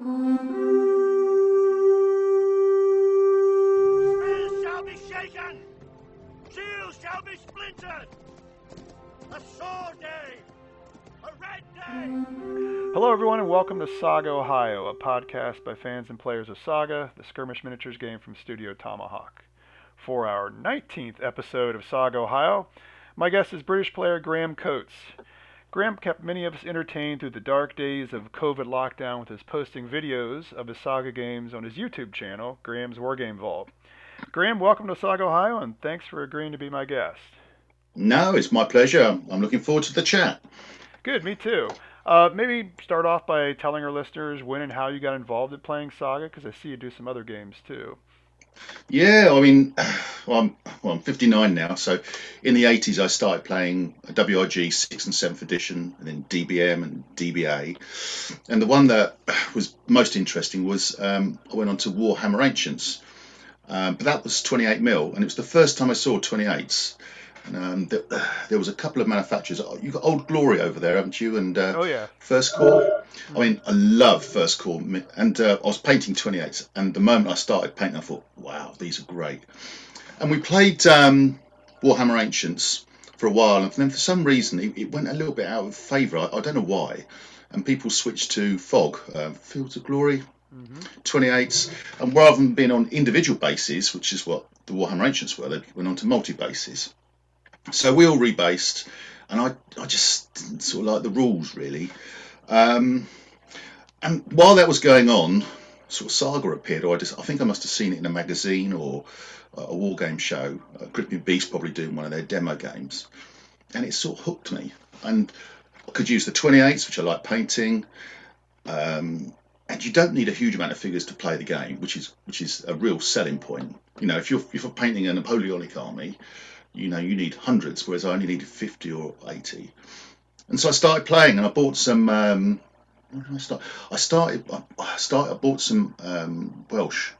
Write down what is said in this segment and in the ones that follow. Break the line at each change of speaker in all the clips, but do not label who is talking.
Spears shall be shaken! Shields shall be splintered! A sword day! A red day!
Hello, everyone, and welcome to Saga Ohio, a podcast by fans and players of Saga, the skirmish miniatures game from Studio Tomahawk. For our 19th episode of Saga Ohio, my guest is British player Graham Coates. Graham kept many of us entertained through the dark days of COVID lockdown with his posting videos of his Saga games on his YouTube channel, Graham's Wargame Vault. Graham, welcome to Saga Ohio, and thanks for agreeing to be my guest.
No, it's my pleasure. I'm looking forward to the chat.
Good, me too. Uh, maybe start off by telling our listeners when and how you got involved in playing Saga, because I see you do some other games too.
Yeah, I mean, well I'm, well, I'm 59 now, so in the 80s I started playing WRG 6th and 7th edition, and then DBM and DBA. And the one that was most interesting was um, I went on to Warhammer Ancients, um, but that was 28 mil, and it was the first time I saw 28s. And, um, there, there was a couple of manufacturers. You've got Old Glory over there, haven't you? And uh,
Oh yeah,
First Corps. I mean, I love First Corps, and uh, I was painting 28s, and the moment I started painting, I thought, wow, these are great. And we played um, Warhammer Ancients for a while, and then for some reason it, it went a little bit out of favour. I, I don't know why. And people switched to Fog, uh, Fields of Glory, 28s, and rather than being on individual bases, which is what the Warhammer Ancients were, they went on to multi bases. So we all rebased, and I, I just sort of like the rules really. Um, and while that was going on, sort of Saga appeared, or I just I think I must have seen it in a magazine or a a war game show. Uh, Gripping Beast probably doing one of their demo games, and it sort of hooked me. And I could use the 28s, which I like painting. Um, and you don't need a huge amount of figures to play the game, which is which is a real selling point. You know, if you're if you're painting a Napoleonic army, you know you need hundreds, whereas I only needed 50 or 80. And so I started playing, and I bought some. Um, where did I start? I started. I started. I bought some um, Welsh,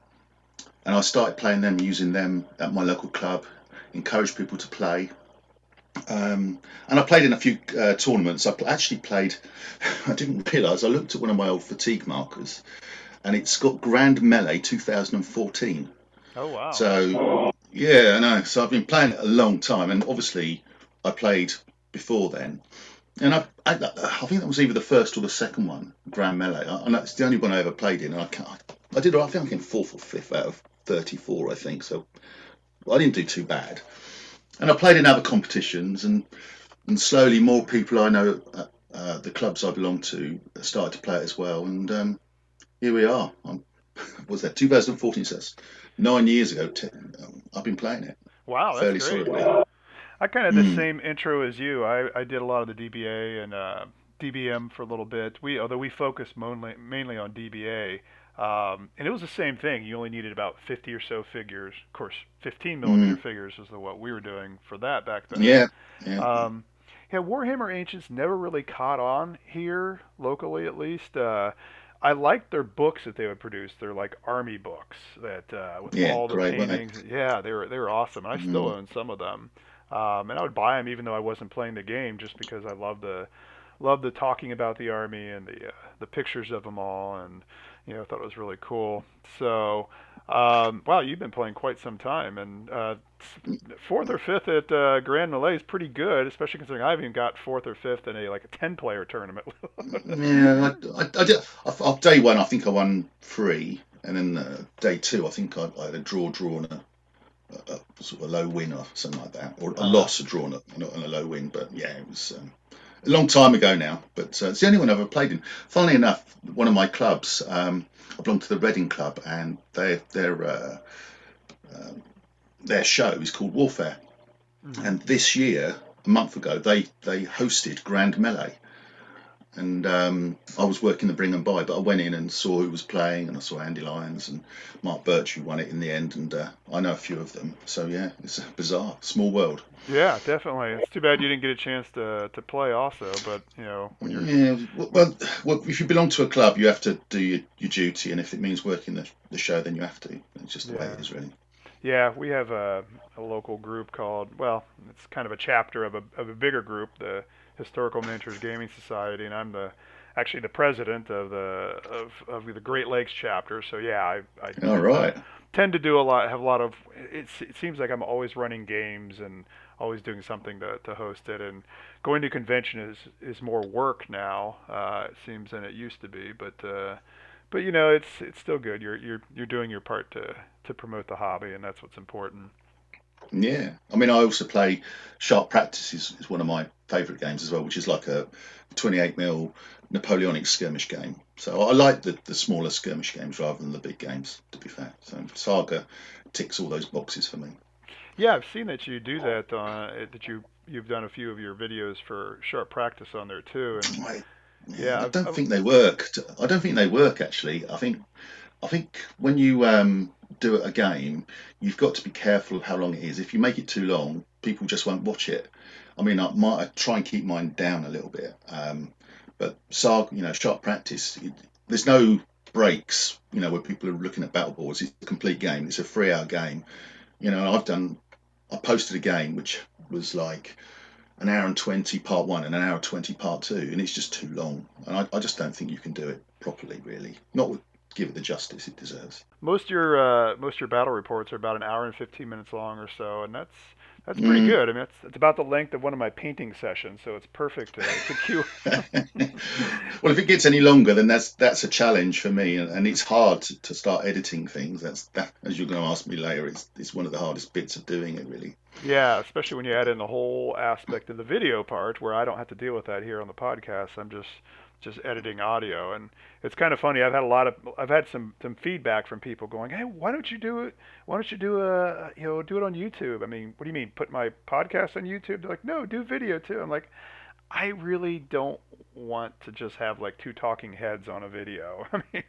and I started playing them, using them at my local club. Encouraged people to play, um, and I played in a few uh, tournaments. I actually played. I didn't realise. I looked at one of my old fatigue markers, and it's got Grand Melee 2014.
oh wow.
So yeah, I know. So I've been playing it a long time, and obviously I played before then, and I, I, I think that was either the first or the second one, Grand Melee, and that's the only one I ever played in. And I can't, I did. I think I came fourth or fifth out of thirty-four, I think. So I didn't do too bad, and I played in other competitions, and and slowly more people I know at uh, the clubs I belong to started to play it as well, and um, here we are. I'm, was that 2014? So that's nine years ago. T- um, I've been playing it
wow, that's
fairly
great.
solidly.
I kind of had the
Mm.
same intro as you. I, I did a lot of the DBA and uh, DBM for a little bit. We although we focused mainly mainly on DBA, um, and it was the same thing. You only needed about 50 or so figures. Of course, 15 millimeter figures is the, what we were doing for that back then.
Mm. Yeah, yeah.
Um, yeah, Warhammer Ancients never really caught on here locally, at least. Uh, I liked their books that they would produce. They're like army books that uh, with
Yeah,
all the
weren't
paintings. Yeah, they were they were awesome. And I still
Mhm.
own some of them, um, and I would buy them even though I wasn't playing the game, just because I love the love the talking about the army and the uh, the pictures of them all, and you know, I thought it was really cool. So, um, wow, you've been playing quite some time, and uh, fourth or fifth at uh, Grand Melee is pretty good, especially considering I've even got fourth or fifth in a like a ten player tournament.
Yeah, I, I, I did. I, day one, I think I won three, and then uh, day two, I think I, I had a draw, drawn a, a, a sort of a low win or something like that, or a
Uh-huh.
loss, a draw, and a, and a low win. But yeah, it was um, a long time ago now. But uh, it's the only one I've ever played in. Funnily enough, one of my clubs, um, I belong to the Reading Club, and they, their uh, um their show is called Warfare.
Mhm.
And this year, a month ago, they they hosted Grand Melee, and um, I was working the bring and buy, but I went in and saw who was playing, and I saw Andy Lyons and Mark Birch who won it in the end, and uh, I know a few of them. So yeah, it's a bizarre, small world.
Yeah, definitely. It's too bad you didn't get a chance to to play also, but you know, when you're
Yeah, well, well, if you belong to a club, you have to do your, your duty, and if it means working the, the show, then you have to. It's just the way it is, really.
Yeah, we have a, a local group called, well, it's kind of a chapter of a, of a bigger group, the Historical Miniatures Gaming Society, and I'm the actually the president of the of, of the Great Lakes chapter. So yeah, I, I
All right.
tend to do a lot. Have a lot of. It's, it seems like I'm always running games and always doing something to, to host it. And going to convention is is more work now. Uh, it seems than it used to be, but. Uh, but you know, it's it's still good. You're you're you're doing your part to to promote the hobby, and that's what's important.
Yeah, I mean, I also play Sharp Practice is, is one of my favourite games as well, which is like a 28 mil Napoleonic skirmish game. So I like the, the smaller skirmish games rather than the big games, to be fair. So Saga ticks all those boxes for me.
Yeah, I've seen that you do that. Uh, that you you've done a few of your videos for Sharp Practice on there too, and
I,
Yeah,
I
I've-
don't
I've-
think they work. I don't think they work actually. I think I think when you um, do it again, you've got to be careful of how long it is. If you make it too long, people just won't watch it. I mean, I might I try and keep mine down a little bit, um, but Sarg, you know, sharp practice. It, there's no breaks, you know, where people are looking at battle boards. It's a complete game. It's a three-hour game. You know, I've done. I posted a game which was like an hour and 20 part one and an hour 20 part two and it's just too long and I, I just don't think you can do it properly really not with, give it the justice it deserves
most of your uh, most of your battle reports are about an hour and 15 minutes long or so, and that's that's pretty
Mm.
good. I mean, it's it's about the length of one of my painting sessions, so it's perfect to, to cue.
well if it gets any longer then that's that's a challenge for me and, and it's hard to, to start editing things that's that as you're going to ask me later it's, it's one of the hardest bits of doing it really
Yeah, especially when you add in the whole aspect of the video part, where I don't have to deal with that here on the podcast. I'm just just editing audio, and it's kind of funny. I've had a lot of I've had some some feedback from people going, "Hey, why don't you do it? Why don't you do a you know do it on YouTube?" I mean, what do you mean put my podcast on YouTube? They're like, "No, do video too." I'm like, I really don't want to just have like two talking heads on a video. I mean,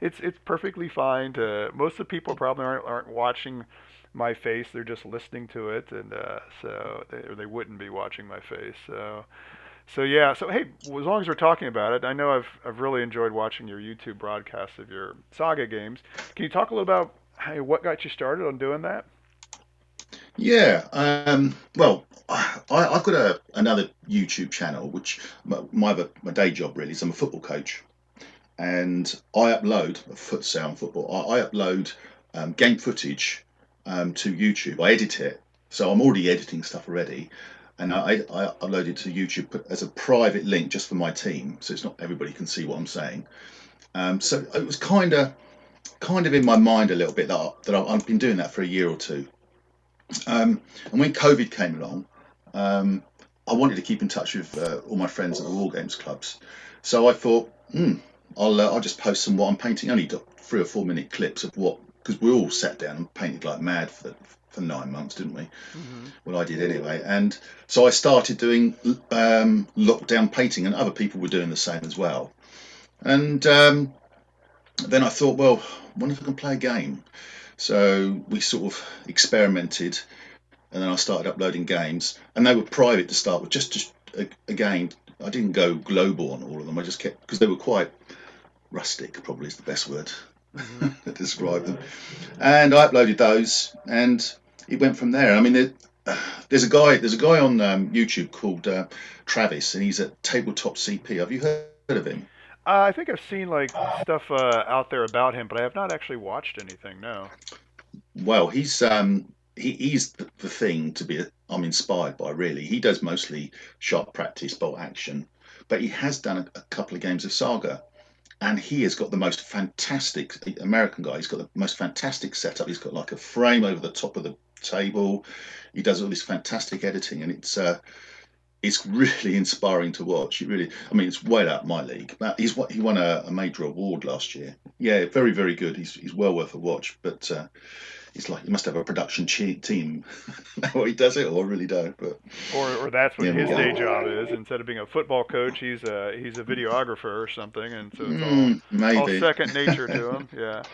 it's it's perfectly fine to most of the people probably aren't aren't watching my face; they're just listening to it, and uh, so they, or they wouldn't be watching my face. So, so yeah. So hey, as long as we're talking about it, I know I've I've really enjoyed watching your YouTube broadcasts of your Saga games. Can you talk a little about hey, what got you started on doing that?
Yeah. Um, well, I, I've got a, another YouTube channel, which my, my my day job really is I'm a football coach, and I upload foot sound football. I, I upload um, game footage um, to YouTube. I edit it, so I'm already editing stuff already, and I, I upload it to YouTube as a private link just for my team, so it's not everybody can see what I'm saying. Um, so it was kind of kind of in my mind a little bit that, I, that I've been doing that for a year or two. Um, and when COVID came along, um, I wanted to keep in touch with uh, all my friends at the War Games clubs. So I thought, hmm, I'll, uh, I'll just post some what I'm painting, only three or four minute clips of what, because we all sat down and painted like mad for, for nine months, didn't we?
Mm-hmm.
Well, I did anyway. And so I started doing um, lockdown painting, and other people were doing the same as well. And um, then I thought, well, I wonder if I can play a game. So we sort of experimented, and then I started uploading games, and they were private to start with. Just, just a- I didn't go global on all of them. I just kept because they were quite rustic, probably is the best word to describe them. And I uploaded those, and it went from there. I mean, there, there's a guy, there's a guy on um, YouTube called uh, Travis, and he's at Tabletop CP. Have you heard of him?
Uh, I think I've seen like stuff uh, out there about him, but I have not actually watched anything. No.
Well, he's um he, he's the, the thing to be I'm inspired by really. He does mostly sharp practice, bolt action, but he has done a, a couple of games of Saga, and he has got the most fantastic American guy. He's got the most fantastic setup. He's got like a frame over the top of the table. He does all this fantastic editing, and it's uh it's really inspiring to watch. It really, I mean, it's way out my league. But he's what he won a, a major award last year. Yeah, very very good. He's he's well worth a watch, but. Uh, He's like he must have a production team. well, he does it, or I really don't. But
Or, or that's what
Yeah,
his day job is. Instead of being a football coach, he's a he's a videographer or something, and so it's all,
mm,
all
maybe,
second nature to him. Yeah.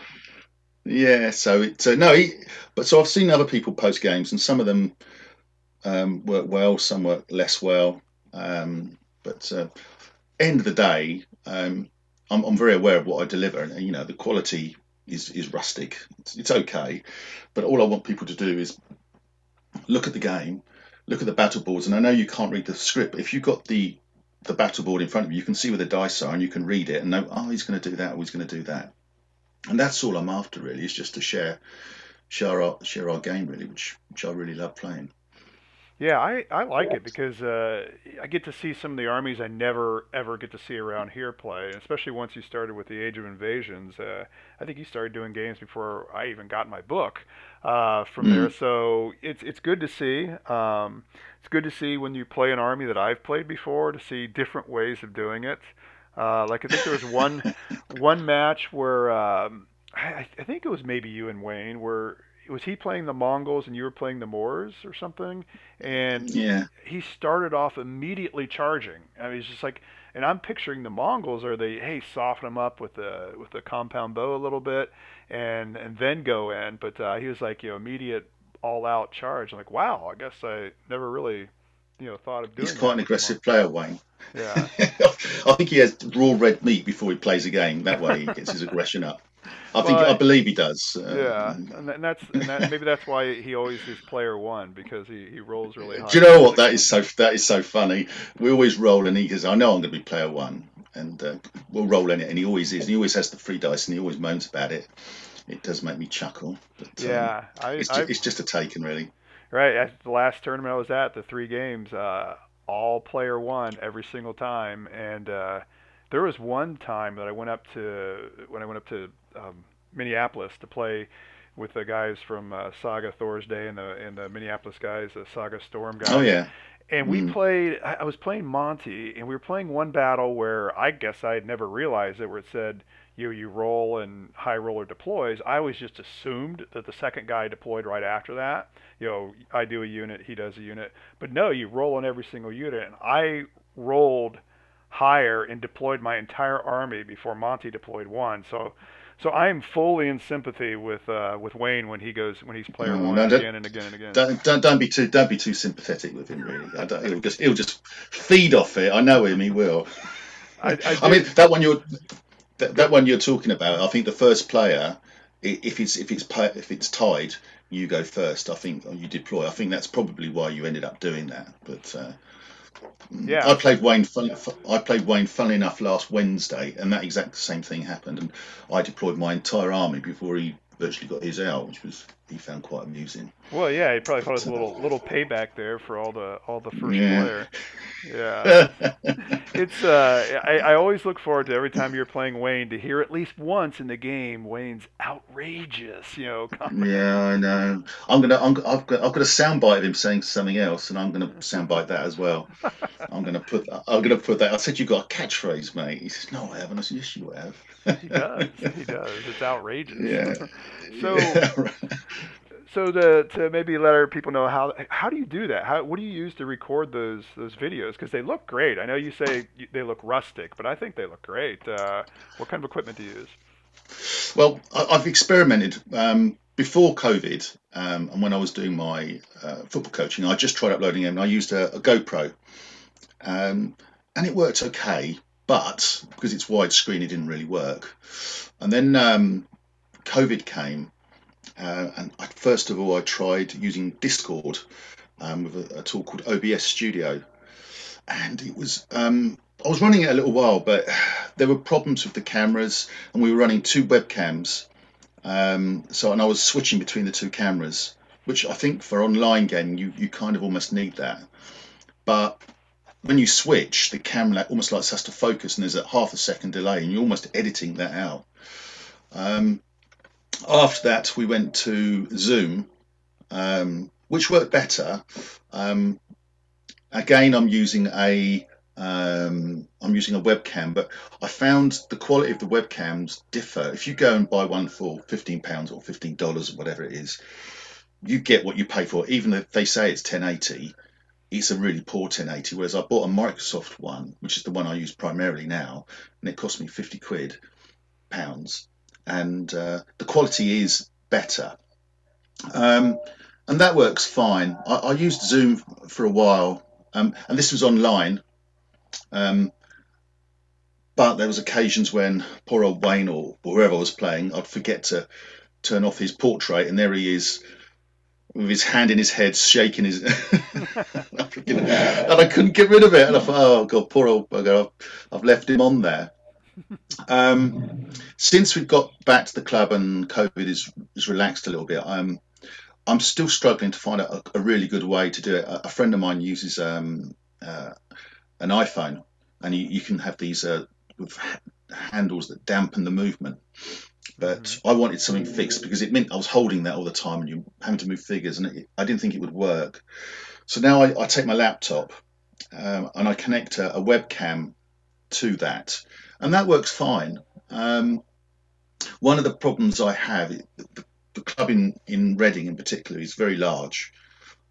yeah. So it, so no, he, but so I've seen other people post games, and some of them um, work well, some work less well. Um, but uh, end of the day, um, I'm, I'm very aware of what I deliver, and you know the quality is is rustic. It's, it's okay, but all I want people to do is look at the game, look at the battle boards, and I know you can't read the script, but if you've got the the battle board in front of you. You can see where the dice are, and you can read it and know, oh, he's going to do that, or he's going to do that. And that's all I'm after, really, is just to share share our share our game, really, which which I really love playing.
Yeah, I, I like it because uh, I get to see some of the armies I never ever get to see around here play, especially once you started with the Age of Invasions. Uh, I think you started doing games before I even got my book uh, from mm. there, so it's it's good to see. Um, it's good to see when you play an army that I've played before to see different ways of doing it. Uh, like I think there was one one match where um, I, I think it was maybe you and Wayne where was he playing the Mongols and you were playing the Moors or something? And
yeah,
he started off immediately charging. I mean, it's just like, and I'm picturing the Mongols are they, hey, soften them up with the with the compound bow a little bit, and and then go in. But uh, he was like, you know, immediate all out charge. I'm like, wow, I guess I never really, you know, thought of doing.
He's quite an aggressive player, Wayne.
Yeah.
I think he has raw red meat before he plays a game. That way he gets his aggression up. I think I believe he does.
Uh, yeah, and that's and that, maybe that's why he always is player one because he, he rolls really high.
Do you know what? That is so that is so funny. We always roll, and he goes, "I know I'm going to be player one," and uh, we'll roll in it, and he always is. And he always has the free dice, and he always moans about it. It does make me chuckle. But, um,
yeah,
I, it's, just, it's, just, a taken, really.
Right. At the last tournament I was at, the three games, uh, all player one every single time, and uh, there was one time that I went up to when I went up to um, Minneapolis to play with the guys from uh, Saga Thor's Day and the and the Minneapolis guys, the Saga Storm guys.
Oh yeah.
And we mm. played. I was playing Monty, and we were playing one battle where I guess I had never realized it, where it said you you roll and high roller deploys. I always just assumed that the second guy deployed right after that. You know, I do a unit, he does a unit, but no, you roll on every single unit, and I rolled higher and deployed my entire army before Monty deployed one. So so I am fully in sympathy with uh, with Wayne when he goes when he's player one no, again and again and again.
Don't, don't, don't be too don't be too sympathetic with him really. I don't, he'll just he'll just feed off it. I know him. He will. I, I, I mean that one you're that, that one you're talking about. I think the first player, if it's if it's if it's tied, you go first. I think you deploy. I think that's probably why you ended up doing that. But uh,
yeah,
I played Wayne. I played Wayne. Funnily enough, last Wednesday, and that exact same thing happened. And I deployed my entire army before he virtually got his out, which was he found quite amusing.
Well, yeah, he probably thought it was a little little payback there for all the all the first yeah. player. Yeah, it's uh, I, I always look forward to every time you're playing Wayne to hear at least once in the game Wayne's outrageous, you know.
Comment. Yeah, I know. I'm gonna I'm, I've got I've got a soundbite of him saying something else, and I'm gonna soundbite that as well. I'm gonna put I'm gonna put that. I said you got a catchphrase, mate. He says no, I haven't. I said yes, you have.
He does. He does. It's outrageous.
Yeah.
so. Yeah, right so to, to maybe let our people know how how do you do that? How what do you use to record those those videos? Because they look great. I know you say they look rustic, but I think they look great. Uh, what kind of equipment do you use?
Well, I, have experimented um, before COVID, um, and when I was doing my uh, football coaching, I just tried uploading them. And I used a, a GoPro, um, and it worked okay, but because it's widescreen, it didn't really work. And then um, COVID came, uh, and I, first of all, I tried using Discord um, with a, a, tool called OBS Studio, and it was um, I was running it a little while, but there were problems with the cameras, and we were running two webcams. Um, so, and I was switching between the two cameras, which I think for online gaming you you kind of almost need that. But when you switch, the camera almost like has to focus, and there's a half a second delay, and you're almost editing that out. Um, after that, we went to Zoom, um, which worked better. Um, again, I'm using a um, I'm using a webcam, but I found the quality of the webcams differ. If you go and buy one for fifteen pounds or fifteen dollars or whatever it is, you get what you pay for. Even if they say it's 1080, it's a really poor 1080. Whereas I bought a Microsoft one, which is the one I use primarily now, and it cost me 50 quid pounds and uh, the quality is better. Um, and that works fine. I, I, used Zoom for a while, um, and this was online. Um, but there was occasions when poor old Wayne or whoever was playing, I'd forget to turn off his portrait, and there he is with his hand in his head, shaking his, and I couldn't get rid of it. And I thought, oh god, poor old bugger, I've, left him on there. Um, since we've got back to the club and COVID is, is relaxed a little bit, I'm I'm still struggling to find a, a really good way to do it. A, a friend of mine uses um, uh, an iPhone, and you, you can have these uh, with handles that dampen the movement. But mm-hmm. I wanted something fixed because it meant I was holding that all the time and you having to move figures, and it, I didn't think it would work. So now I, I take my laptop um, and I connect a, a, webcam to that, and that works fine. Um, one of the problems I have, the, the club in, in Reading in particular, is very large.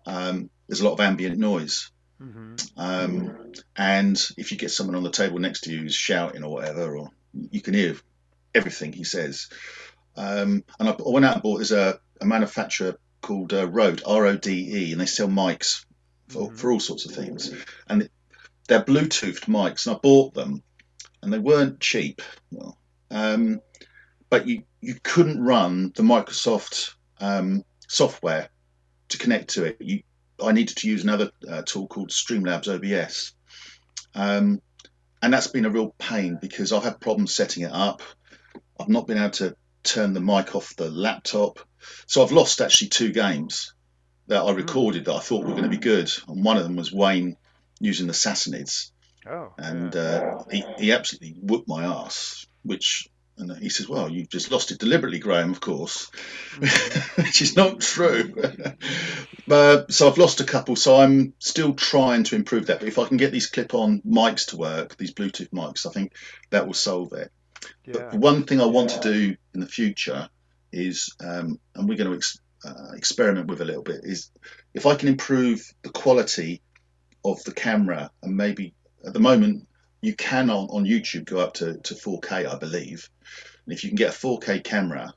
Um, there's a lot of ambient noise. Mm-hmm. Um, and if you get someone on the table next to you who's shouting or whatever, or you can hear everything he says. Um, and I, I, went out and bought there's a, a manufacturer called uh, Rode R O D E, and they sell mics for, mm-hmm. for all sorts of things. And they're Bluetoothed mics, and I bought them, and they weren't cheap. Well, um, but you you couldn't run the Microsoft um, software to connect to it. You I needed to use another uh, tool called Streamlabs OBS. Um, and that's been a real pain because I've had problems setting it up. I've not been able to turn the mic off the laptop. So I've lost actually two games that I hmm. recorded that I thought were going to be good. And one of them was Wayne using the Sassanids.
Oh,
and yeah. uh, he, he absolutely whooped my ass, which and he says, Well, you've just lost it deliberately, Graham, of course, mm-hmm. which is not true. but, so I've lost a couple, so I'm still trying to improve that. But if I can get these clip on mics to work, these Bluetooth mics, I think that will solve it. Yeah. But one thing I want to do in the future is, um, and we're going to ex- uh, experiment with a little bit, is if I can improve the quality of the camera and maybe at the moment you can on, on YouTube go up to, to 4K, I believe. And if you can get a 4K camera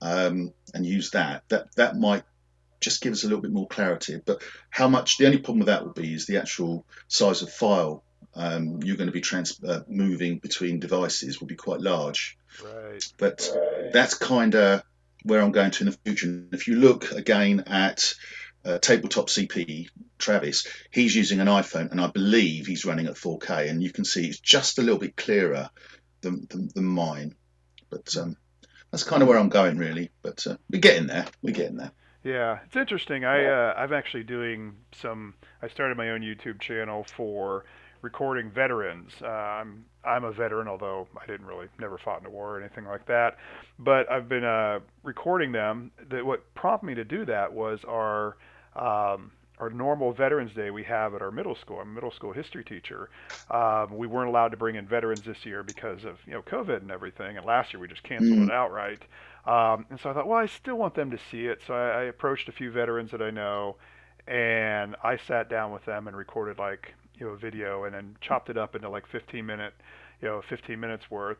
um, and use that, that that might just give us a little bit more clarity. But how much? The only problem with that will be is the actual size of file um, you're going to be trans- uh, moving between devices will be quite large.
Right.
But that's kind of where I'm going to in the future. And If you look again at uh, tabletop CP Travis, he's using an iPhone, and I believe he's running at 4K, and you can see it's just a little bit clearer than, than, than mine. But um, that's kind of where I'm going, really. But uh, we're getting there. We're getting there.
Yeah, it's interesting. I uh, I'm actually doing some. I started my own YouTube channel for recording veterans. Uh, I'm I'm a veteran, although I didn't really never fought in a war or anything like that. But I've been uh, recording them. That what prompted me to do that was our um, our normal Veterans Day we have at our middle school. I'm a middle school history teacher. Um, we weren't allowed to bring in veterans this year because of you know COVID and everything. And last year we just canceled mm. it outright. Um, and so I thought, well, I still want them to see it. So I, I approached a few veterans that I know, and I sat down with them and recorded like you know a video, and then chopped it up into like 15 minute, you know, 15 minutes worth.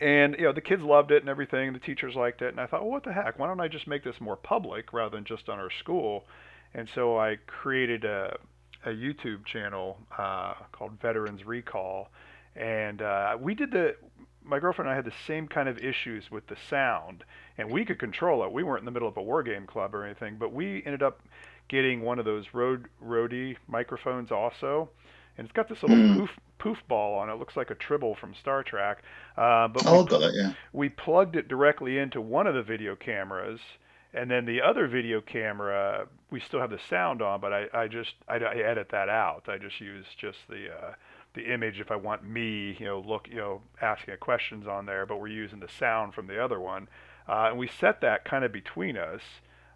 And you know the kids loved it and everything the teachers liked it and i thought well what the heck? Why don't i just make this more public rather than just on our school? And so i created a, a youtube channel uh, called veterans recall and uh, we did the my girlfriend and i had the same kind of issues with the sound and we could control it. We weren't in the middle of a war game club or anything but we ended up getting one of those Rode Rode microphones also and it's got this little mm. poof poof ball on it. it. Looks like a tribble from Star Trek. Uh, but
oh, we, got that, yeah.
We plugged it directly into one of the video cameras, and then the other video camera, we still have the sound on, but I, I just I, I edit that out. I just use just the uh, the image if I want me, you know, look, you know, asking questions on there. But we're using the sound from the other one, uh, and we set that kind of between us.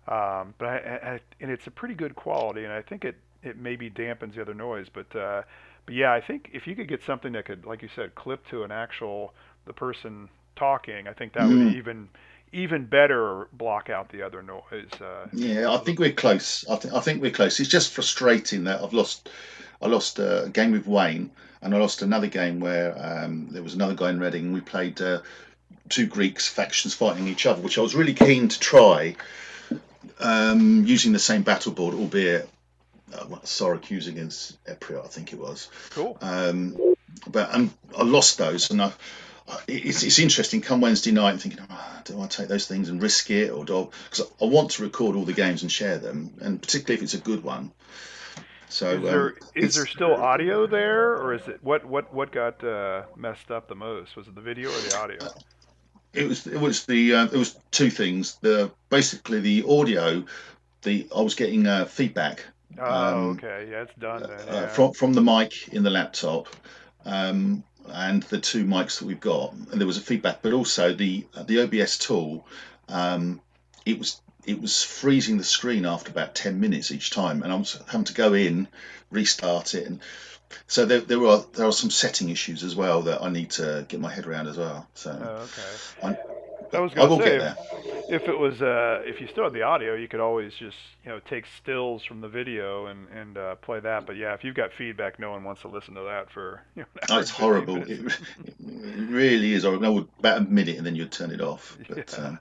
Um, but I, I, and it's a pretty good quality, and I think it it maybe dampens the other noise. But uh, but yeah, I think if you could get something that could, like you said, clip to an actual the person talking, I think that mm. would even even better block out the other noise. Uh,
yeah, I think we're close. I, th- I think we're close. It's just frustrating that I've lost. I lost a game with Wayne, and I lost another game where um, there was another guy in Reading. We played uh, two Greeks factions fighting each other, which I was really keen to try um, using the same battle board, albeit uh, Syracuse against Epriot, I think it was.
Cool.
Um, but and I lost those, and I, uh, it's, it's interesting. Come Wednesday night, I'm thinking, oh, do I take those things and risk it, or do because I, I, want to record all the games and share them, and particularly if it's a good one. So
is there, um, is there still audio there, or is it what what what got uh, messed up the most? Was it the video or the audio?
It was it was the uh, it was two things. The basically the audio, the I was getting uh, feedback.
Oh, um, okay, yeah, it's done then. Uh, yeah.
from from the mic in the laptop. Um, and the two mics that we've got, and there was a feedback, but also the the OBS tool, um, it was it was freezing the screen after about ten minutes each time, and I was having to go in, restart it, and so there, there are there are some setting issues as well that I need to get my head around as well. So
oh, okay. I, I was going to say, if it was uh, if you still had the audio, you could always just you know take stills from the video and and uh, play that. But yeah, if you've got feedback, no one wants to listen to that for you know.
Oh, it's horrible. It, it, really is. I would about a minute and then you'd turn it off. But, yeah. um,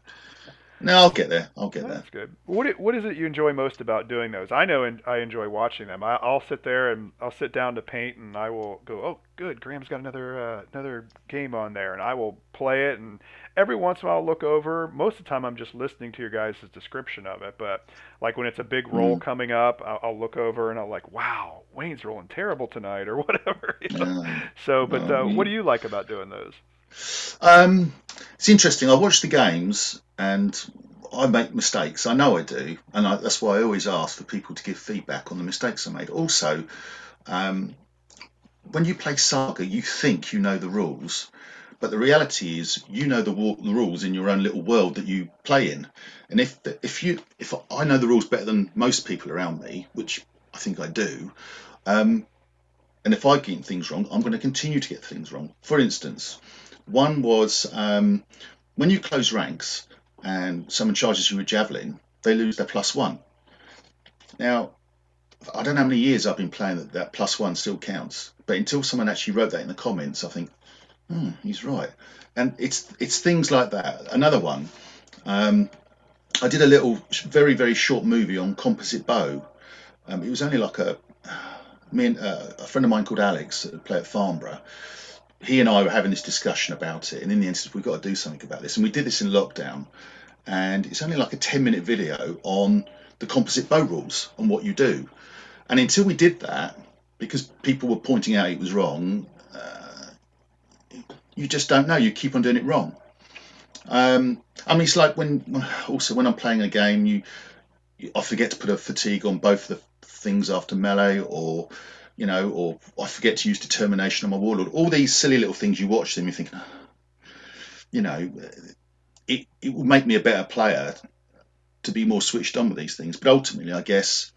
no, I'll get there. I'll get
That's
there.
That's good. What what is it you enjoy most about doing those? I know and I enjoy watching them. I, will sit there and I'll sit down to paint and I will go, oh, good, Graham's got another uh, another game on there, and I will play it. And every once in a while, I'll look over. Most of the time, I'm just listening to your guys' description of it. But like when it's a big roll mm. coming up, I'll, I'll, look over and I'll like, wow, Wayne's rolling terrible tonight or whatever. You know? So, but uh, what do you like about doing those?
Um, it's interesting. I watch the games and I make mistakes. I know I do, and I, that's why I always ask for people to give feedback on the mistakes I made. Also, um, when you play Saga, you think you know the rules, but the reality is you know the, the rules in your own little world that you play in. And if if you if I know the rules better than most people around me, which I think I do, um, and if I get things wrong, I'm going to continue to get things wrong. For instance, one was um, when you close ranks and someone charges you with javelin, they lose their plus one. Now, I don't know how many years I've been playing that that plus one still counts, but until someone actually wrote that in the comments, I think, hmm, he's right. And it's it's things like that. Another one, um, I did a little, very very short movie on composite bow. Um, it was only like a me and uh, a friend of mine called Alex, that play at Farnborough he and I were having this discussion about it, and in the end, we've got to do something about this. And we did this in lockdown, and it's only like a 10 minute video on the composite bow rules and what you do. And until we did that, because people were pointing out it was wrong, uh, you just don't know. You keep on doing it wrong. Um, I mean, it's like when also when I'm playing a game, you, you I forget to put a fatigue on both the things after melee, or you know, or I forget to use determination on my warlord. All these silly little things you watch them, you think, you know, it, it will make me a better player to be more switched on with these things. But ultimately, I guess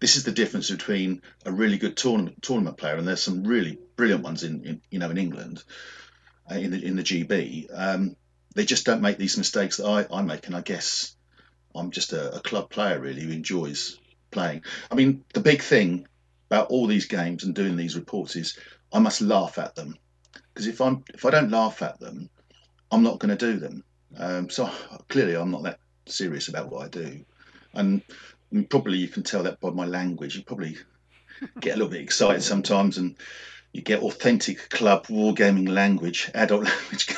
this is the difference between a really good tournament tournament player and there's some really brilliant ones in, in you know in England uh, in the in the GB. Um, they just don't make these mistakes that I, I make, and I guess I'm just a, a club player really who enjoys playing. I mean, the big thing about all these games and doing these reports is I must laugh at them because if I'm if I don't laugh at them, I'm not going to do them. Um, so clearly, I'm not that serious about what I do, and probably you can tell that by my language. You probably get a little bit excited sometimes, and you get authentic club wargaming language, adult language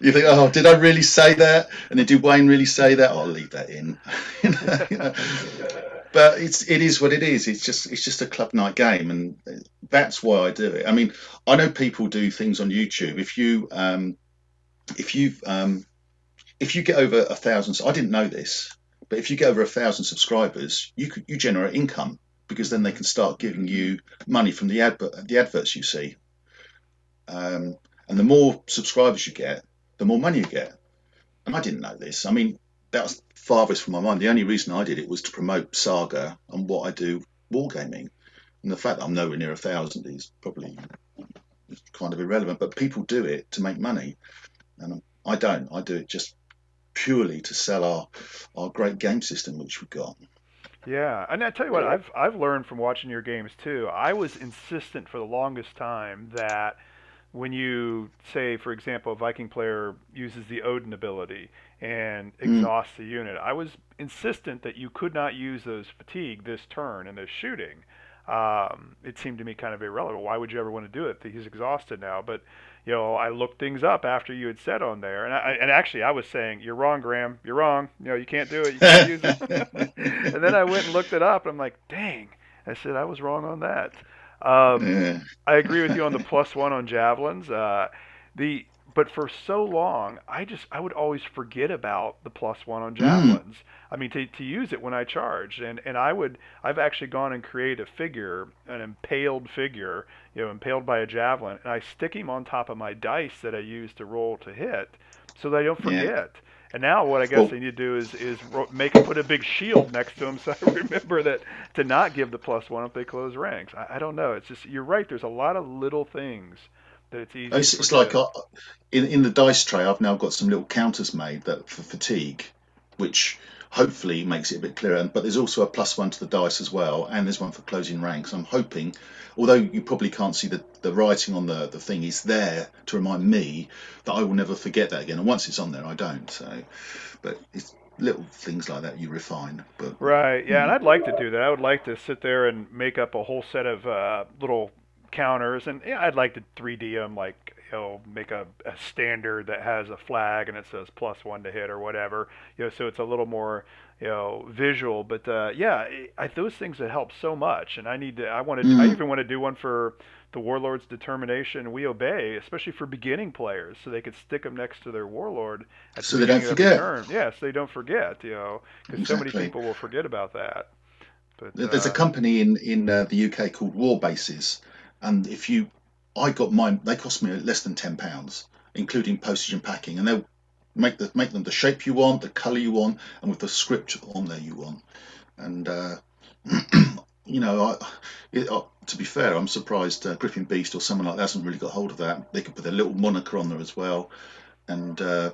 you think, oh, did I really say that? And then did Wayne really say that? I'll leave that in. but it's it is what it is. It's just it's just a club night game, and that's why I do it. I mean, I know people do things on YouTube. If you um, if you um, if you get over a thousand, I didn't know this, but if you get over a thousand subscribers, you could you generate income because then they can start giving you money from the advert the adverts you see. Um, and the more subscribers you get, the more money you get. And I didn't know this. I mean, that was farthest from my mind. The only reason I did it was to promote Saga and what I do wargaming. And the fact that I'm nowhere near a thousand is probably kind of irrelevant. But people do it to make money, and I don't. I do it just purely to sell our our great game system which we've got.
Yeah, and I tell you what, I've I've learned from watching your games too. I was insistent for the longest time that when you say, for example, a Viking player uses the Odin ability and mm. exhausts mm. the unit, I was insistent that you could not use those fatigue this turn and this shooting. um, it seemed to me kind of irrelevant. Why would you ever want to do it? He's exhausted now. But you know, I looked things up after you had said on there, and I, and actually I was saying, "You're wrong, Graham. You're wrong. You know, you can't do it. You can't use it." and then I went and looked it up, and I'm like, "Dang!" I said I was wrong on that. Um. I agree with you on the plus one on javelins. Uh, the but for so long, I just I would always forget about the plus one on
Mm.
javelins. I mean, to, to use it when I charged, and and I would I've actually gone and created a figure, an impaled figure, you know, impaled by a javelin, and I stick him on top of my dice that I use to roll to hit, so that I don't
Yeah.
forget. And now what I guess I need to do is is make put a big shield next to him, so I remember that to not give the plus one if they close ranks. I, I don't know. It's just you're right. There's a lot of little things that it's easy
it's,
to
it's like uh, in in the dice tray. I've now got some little counters made that for fatigue, which hopefully makes it a bit clearer. But there's also a plus one to the dice as well, and there's one for closing ranks. I'm hoping, although you probably can't see the, the writing on the, the thing, is there to remind me that I will never forget that again. And once it's on there, I don't. So, but it's little things like that you refine. But
Right. Yeah, and
mm,
I'd like to do that. I would like to sit there and make up a whole set of uh, little counters, and yeah, I'd like to 3D them, like know, make a, a standard that has a flag and it says plus one to hit or whatever. You know, so it's a little more you know visual. But uh, yeah, I, those things that help so much, and I need to. I want to. I even want to do one for the warlord's determination we obey especially for beginning players so they could stick them next to their warlord at the
so they don't
beginning of
forget.
turn yeah so they don't forget you know because so many people will forget about that. But
There- There's a
uh,
company in in uh, the UK called War Bases, and if you, I got mine. They cost me less than ten pounds, including postage and packing, and they'll make the make them the shape you want, the colour you want, and with the script on there you want. And uh, you know, I, it, uh, to be fair, I'm surprised uh, Gripping Beast or someone like that hasn't really got hold of that. They could put their little moniker on there as well, and uh,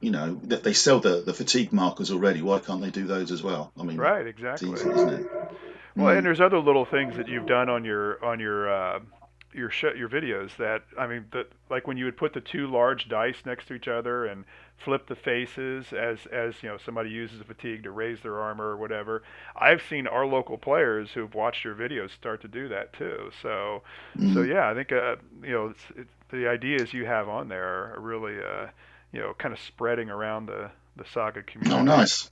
you know, they, they sell the the fatigue markers already. Why can't they do those as well? I mean,
right,
it's
exactly.
easy, isn't it?
Well, and
Mm.
there's other little things that you've done on your on your uh, your sh- your videos that I mean, that like when you would put the two large dice next to each other and flip the faces as as you know somebody uses a fatigue to raise their armor or whatever. I've seen our local players who've watched your videos start to do that too. So so
Mm.
yeah, I think uh, you know it's, it's, the ideas you have on there are really uh, you know kind of spreading around the the saga community.
Oh, nice.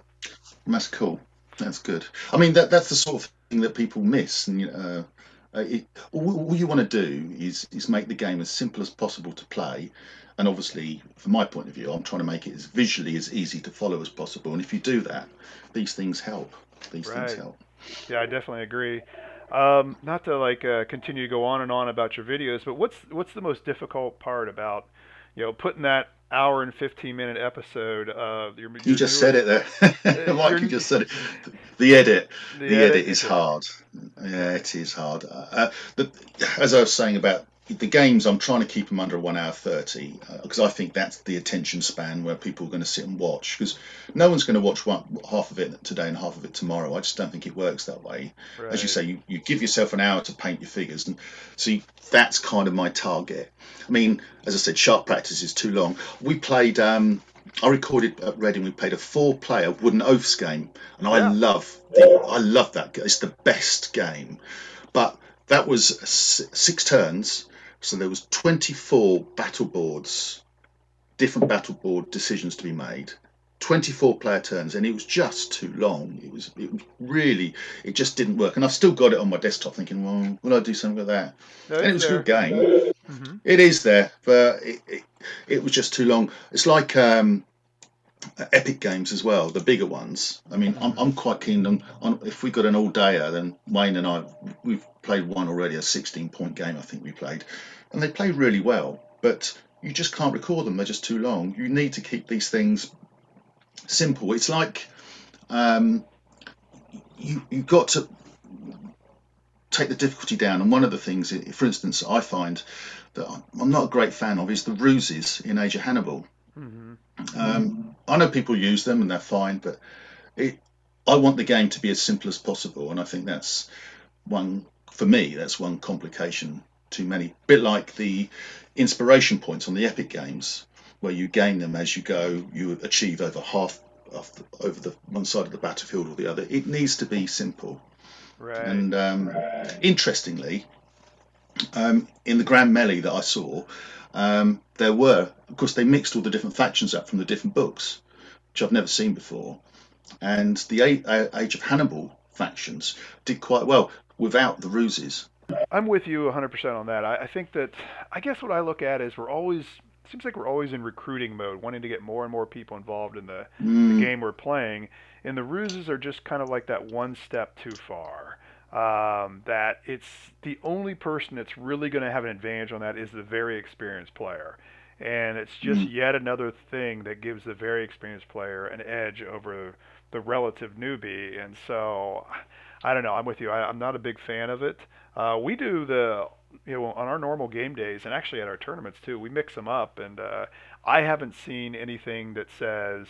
That's cool. That's good. I mean, that that's the sort of thing that people miss, and you know, uh, it, all, all you want to do is is make the game as simple as possible to play, and obviously, from my point of view, I'm trying to make it as visually as easy to follow as possible. And if you do that, these things help. These things help.
Yeah, I definitely agree. Um, not to like uh, continue to go on and on about your videos, but what's what's the most difficult part about you know putting that hour and 15 minute episode of your
You
your
just said it
uh,
there,
your
You just said it. The edit.
the
The
edit?
edit is hard. Yeah, it is hard. Uh, the, as I was saying about the games, I'm trying to keep them under one hour thirty because I think that's the attention span where people are going to sit and watch. Because no one's going to watch one half of it today and half of it tomorrow. I just don't think it works that way. As you say, you, you give yourself an hour to paint your figures, and see that's kind of my target. I mean, as I said, sharp practice is too long. We played. Um, I recorded at Reading. We played a four-player wooden oaths game, and I love the. I love that. It's the best game. But that was six turns, so there was 24 battle boards, different battle board decisions to be made. 24 player turns, and it was just too long. It was, it was really, it just didn't work. And I've still got it on my desktop, thinking, well, will I do something with that?
no,
And it
it's
was a good
there.
game.
hmm
It is there, but it, it, it was just too long. It's like um, Epic games as well, the bigger ones. I mean, I'm, I'm quite keen on, on if we got an all dayer, then Wayne and I, we've played one already, a 16 point game, I think we played, and they played really well, but you just can't record them, they're just too long. You need to keep these things simple. It's like um, you, you've got to take the difficulty down, and one of the things, for instance, I find that I'm not a great fan of is the ruses in Age of Hannibal.
hmm
Um, I know people use them and they're fine, but it, I want the game to be as simple as possible, and I think that's one for me. That's one complication too many. Bit like the inspiration points on the Epic games, where you gain them as you go. You achieve over half over the one side of the battlefield or the other. It needs to be simple.
Right.
And um, interestingly, um, in the Grand Melee that I saw, um, there were, of course, they mixed all the different factions up from the different books, which I've never seen before. And the Age of Hannibal factions did quite well without the ruses.
I'm with you 100% on that. I, I think that, I guess what I look at is we're always, seems like we're always in recruiting mode, wanting to get more and more people involved in the,
Mm.
the game we're playing. And the ruses are just kind of like that one step too far. Um, that it's the only person that's really going to have an advantage on that is the very experienced player. And it's just
Mm.
yet another thing that gives the very experienced player an edge over the relative newbie. And so, I don't know. I'm with you. I, I'm not a big fan of it. Uh, we do the, you know, on our normal game days and actually at our tournaments too, we mix them up. And uh, I haven't seen anything that says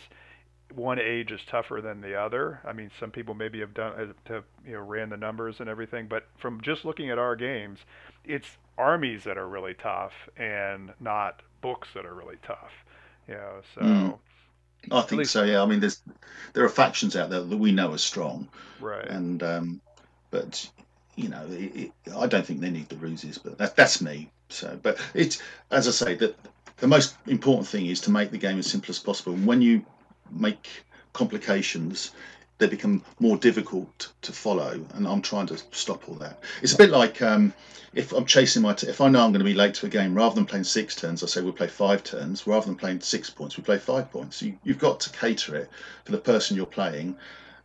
one age is tougher than the other. I mean, some people maybe have done have you know ran the numbers and everything, but from just looking at our games, it's armies that are really tough and not books that are really tough. You know, so
Mm. I think
least-
so. Yeah. I mean, there's there are factions out there that we know are strong,
right.
and um, but you know, it, it, I don't think they need the ruses. But that, that's me. So, but it's as I say that the most important thing is to make the game as simple as possible. And when you make complications, they become more difficult to follow. And I'm trying to stop all that. It's a bit like um, if I'm chasing my, t- if I know I'm going to be late to a game, rather than playing six turns, I say we'll play five turns. Rather than playing six points, we play five points. You, you've got to cater it for the person you're playing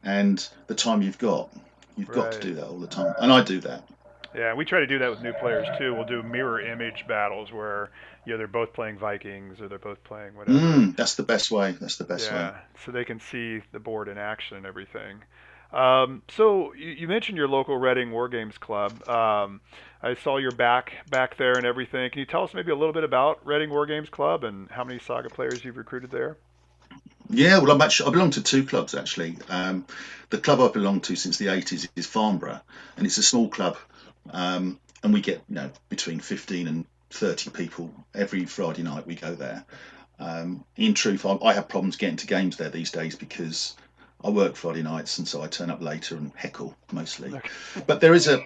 and the time you've got. You've got to do that all the time, and I do that.
Yeah, we try to do that with new players too. We'll do mirror image battles where you know they're both playing Vikings or they're both playing whatever.
Mm, that's the best way. That's the best way.
yeah, so they can see the board in action and everything. Um, so you, you mentioned your local Reading War Games Club. Um, I saw your back back there and everything. Can you tell us maybe a little bit about Reading War Games Club and how many Saga players you've recruited there?
Yeah, well, I'm actually I belong to two clubs actually. Um, the club I belong to since the 80s is Farnborough, and it's a small club, um, and we get you know between 15 and 30 people every Friday night. We go there. Um, in truth, I, I have problems getting to games there these days because I work Friday nights, and so I turn up later and heckle mostly. But there is a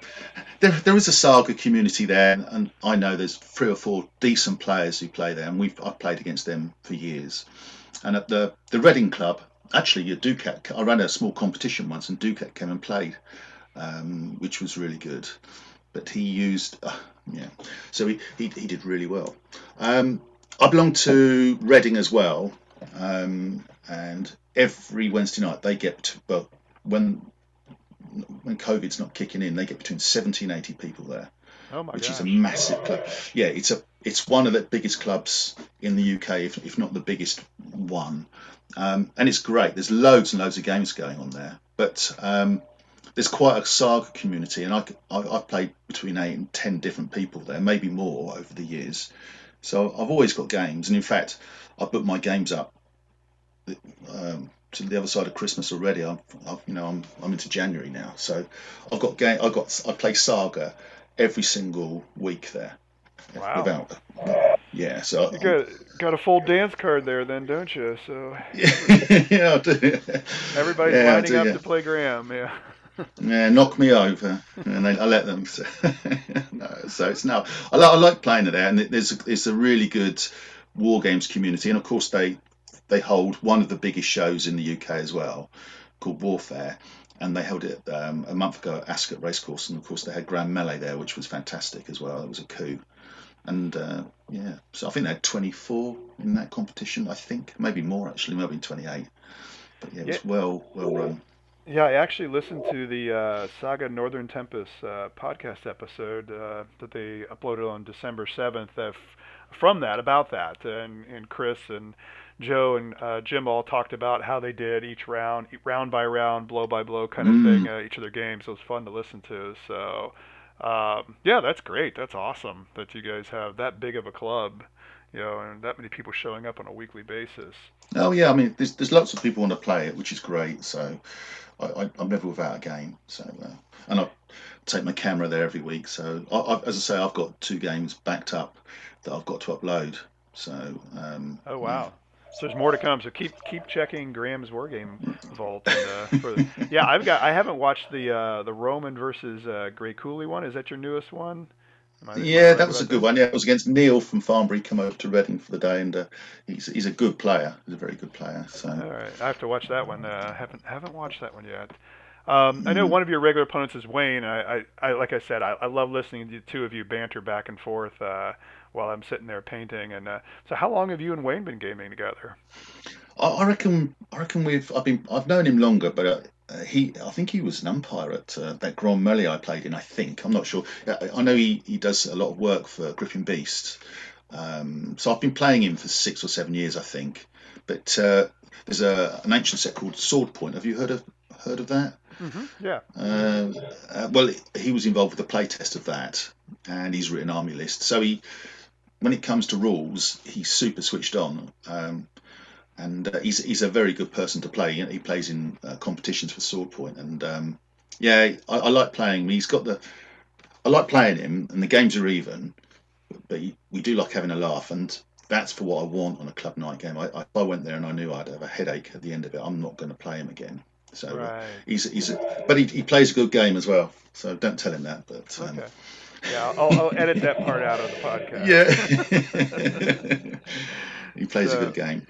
there, there is a Saga community there, and I know there's three or four decent players who play there, and we've I've played against them for years. And at the the Reading Club, actually, your Ducat, I ran a small competition once, and Ducat came and played, um, which was really good. But he used, uh, yeah, so he, he, he did really well. Um, I belong to Reading as well, um, and every Wednesday night they get, to, well, when when COVID's not kicking in, they get between 70 and 80 people there
Oh my
which
gosh.
is a massive club. Yeah, it's a it's one of the biggest clubs in the UK, if, if not the biggest one. Um, and it's great. There's loads and loads of games going on there, but um, there's quite a saga community, and I, I, I've played between eight and ten different people there, maybe more over the years. So I've always got games, and in fact, I've booked my games up um, to the other side of Christmas already. I'm, I've, you know, I'm, I'm into January now, so I've got game. I got I play Saga every single week there.
Wow.
Without, yeah. So
You got got a full dance card there, then, don't you? So
yeah, I do.
everybody's
Yeah,
lining
do,
up
yeah.
to play Graham. Yeah.
Yeah, knock me over, and I, I let them. So, no, so it's now I, I like playing it there, and it- there's a, it's a really good war games community, and of course they they hold one of the biggest shows in the UK as well, called Warfare, and they held it um, a month ago at Ascot Racecourse, and of course they had Grand Melee there, which was fantastic as well. It was a coup, and uh, yeah, so I think they had 24 in that competition. I think maybe more actually, maybe 28. But yeah, it was
Yeah.
well well run.
Yeah, I actually listened to the uh, Saga Northern Tempest uh, podcast episode uh, that they uploaded on December 7th uh, f- from that, about that. And, and Chris and Joe and uh, Jim all talked about how they did each round, round by round, blow by blow kind of
Mm.
thing, uh, each of their games. It was fun to listen to. So, um, yeah, that's great. That's awesome that you guys have that big of a club, you know, and that many people showing up on a weekly basis.
Oh yeah, I mean, there's there's lots of people want to play it, which is great. So I, I, I'm never without a game. So uh, and I take my camera there every week. So I, I, as I say, I've got two games backed up that I've got to upload. So um,
Oh, wow. So there's more to come. So keep keep checking Graham's Wargame Vault. And, uh, for the, yeah, I've got I haven't watched the uh, the Roman versus uh, Gray Cooley one. Is that your newest one?
Am I- am I
Yeah,
that was a good one. Yeah, it was against Neil from Farnborough. Come over to Reading for the day, and uh, he's he's a good player. He's a very good player. So
All right, I have to watch that one. Uh, haven't haven't watched that one yet. Um, I know
Mm.
one of your regular opponents is Wayne. I, I, I like I said, I, I love listening to the two of you banter back and forth uh, while I'm sitting there painting. And uh, so, how long have you and Wayne been gaming together?
I, I reckon I reckon we've I've been I've known him longer, but uh, uh, he I think he was an umpire at uh, that Grand Melee I played in. I think I'm not sure. I, I know he, he does a lot of work for Gripping Beast. Um, so I've been playing him for six or seven years, I think. But uh, there's a an ancient set called Sword Point. Have you heard of heard of that?
Mm-hmm. Yeah.
Uh, uh, well, he was involved with the playtest of that, and he's written army lists. So he, when it comes to rules, he's super switched on, um, and uh, he's he's a very good person to play. He plays in uh, competitions for Sword Point, and um, yeah, I, I like playing him. He's got the, I like playing him, and the games are even, but we do like having a laugh, and that's for what I want on a club night game. I, I, if I went there and I knew I'd have a headache at the end of it, I'm not going to play him again. So. uh,
Right.
He's he's a, but he, he plays a good game as well. So don't tell him that. But um,
Okay. Yeah, I'll, I'll edit that part out of the podcast.
yeah, he plays
So-
a good game.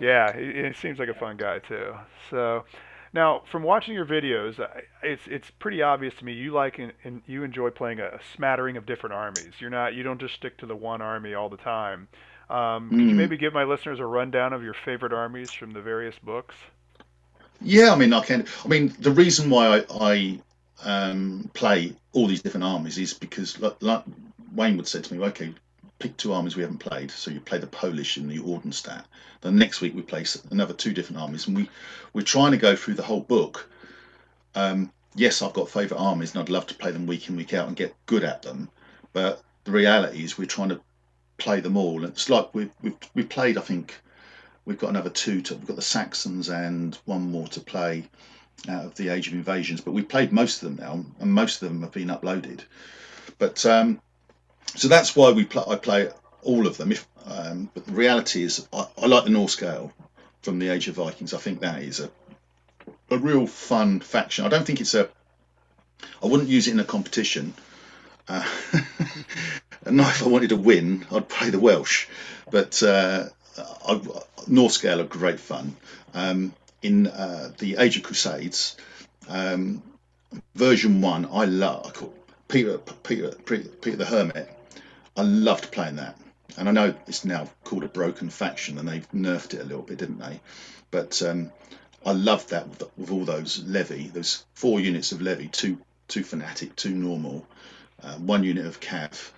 Yeah, he, he seems like a fun guy too. So, now from watching your videos, it's it's pretty obvious to me you like and, and you enjoy playing a smattering of different armies. You're not you don't just stick to the one army all the time. Um, Could you
Mm.
maybe give my listeners a rundown of your favorite armies from the various books?
Yeah, I mean, I can. I mean, the reason why I, I um, play all these different armies is because, like, like Wayne would say to me, okay, pick two armies we haven't played. So you play the Polish in the Ordensstaat. Then next week we play another two different armies, and we we're trying to go through the whole book. Um, yes, I've got favourite armies, and I'd love to play them week in week out and get good at them. But the reality is, we're trying to play them all. It's like we've we've, we've played, I think, we've got another two. To, we've got the Saxons and one more to play out of the Age of Invasions. But we've played most of them now, and most of them have been uploaded. But um, so that's why we play. I play all of them. If um, but the reality is, I, I like the Norse Gael from the Age of Vikings. I think that is a a real fun faction. I don't think it's a. I wouldn't use it in a competition. Uh, and if I wanted to win, I'd play the Welsh. But uh, I, Norse Gael are great fun. Um, in uh, the Age of Crusades, um, version one, I love. I call Peter, Peter, Peter, Peter the Hermit. I loved playing that, and I know it's now called a broken faction, and they've nerfed it a little bit, didn't they? But um, I loved that with, with all those levy, those four units of levy, two two fanatic, two normal, uh, one unit of cav,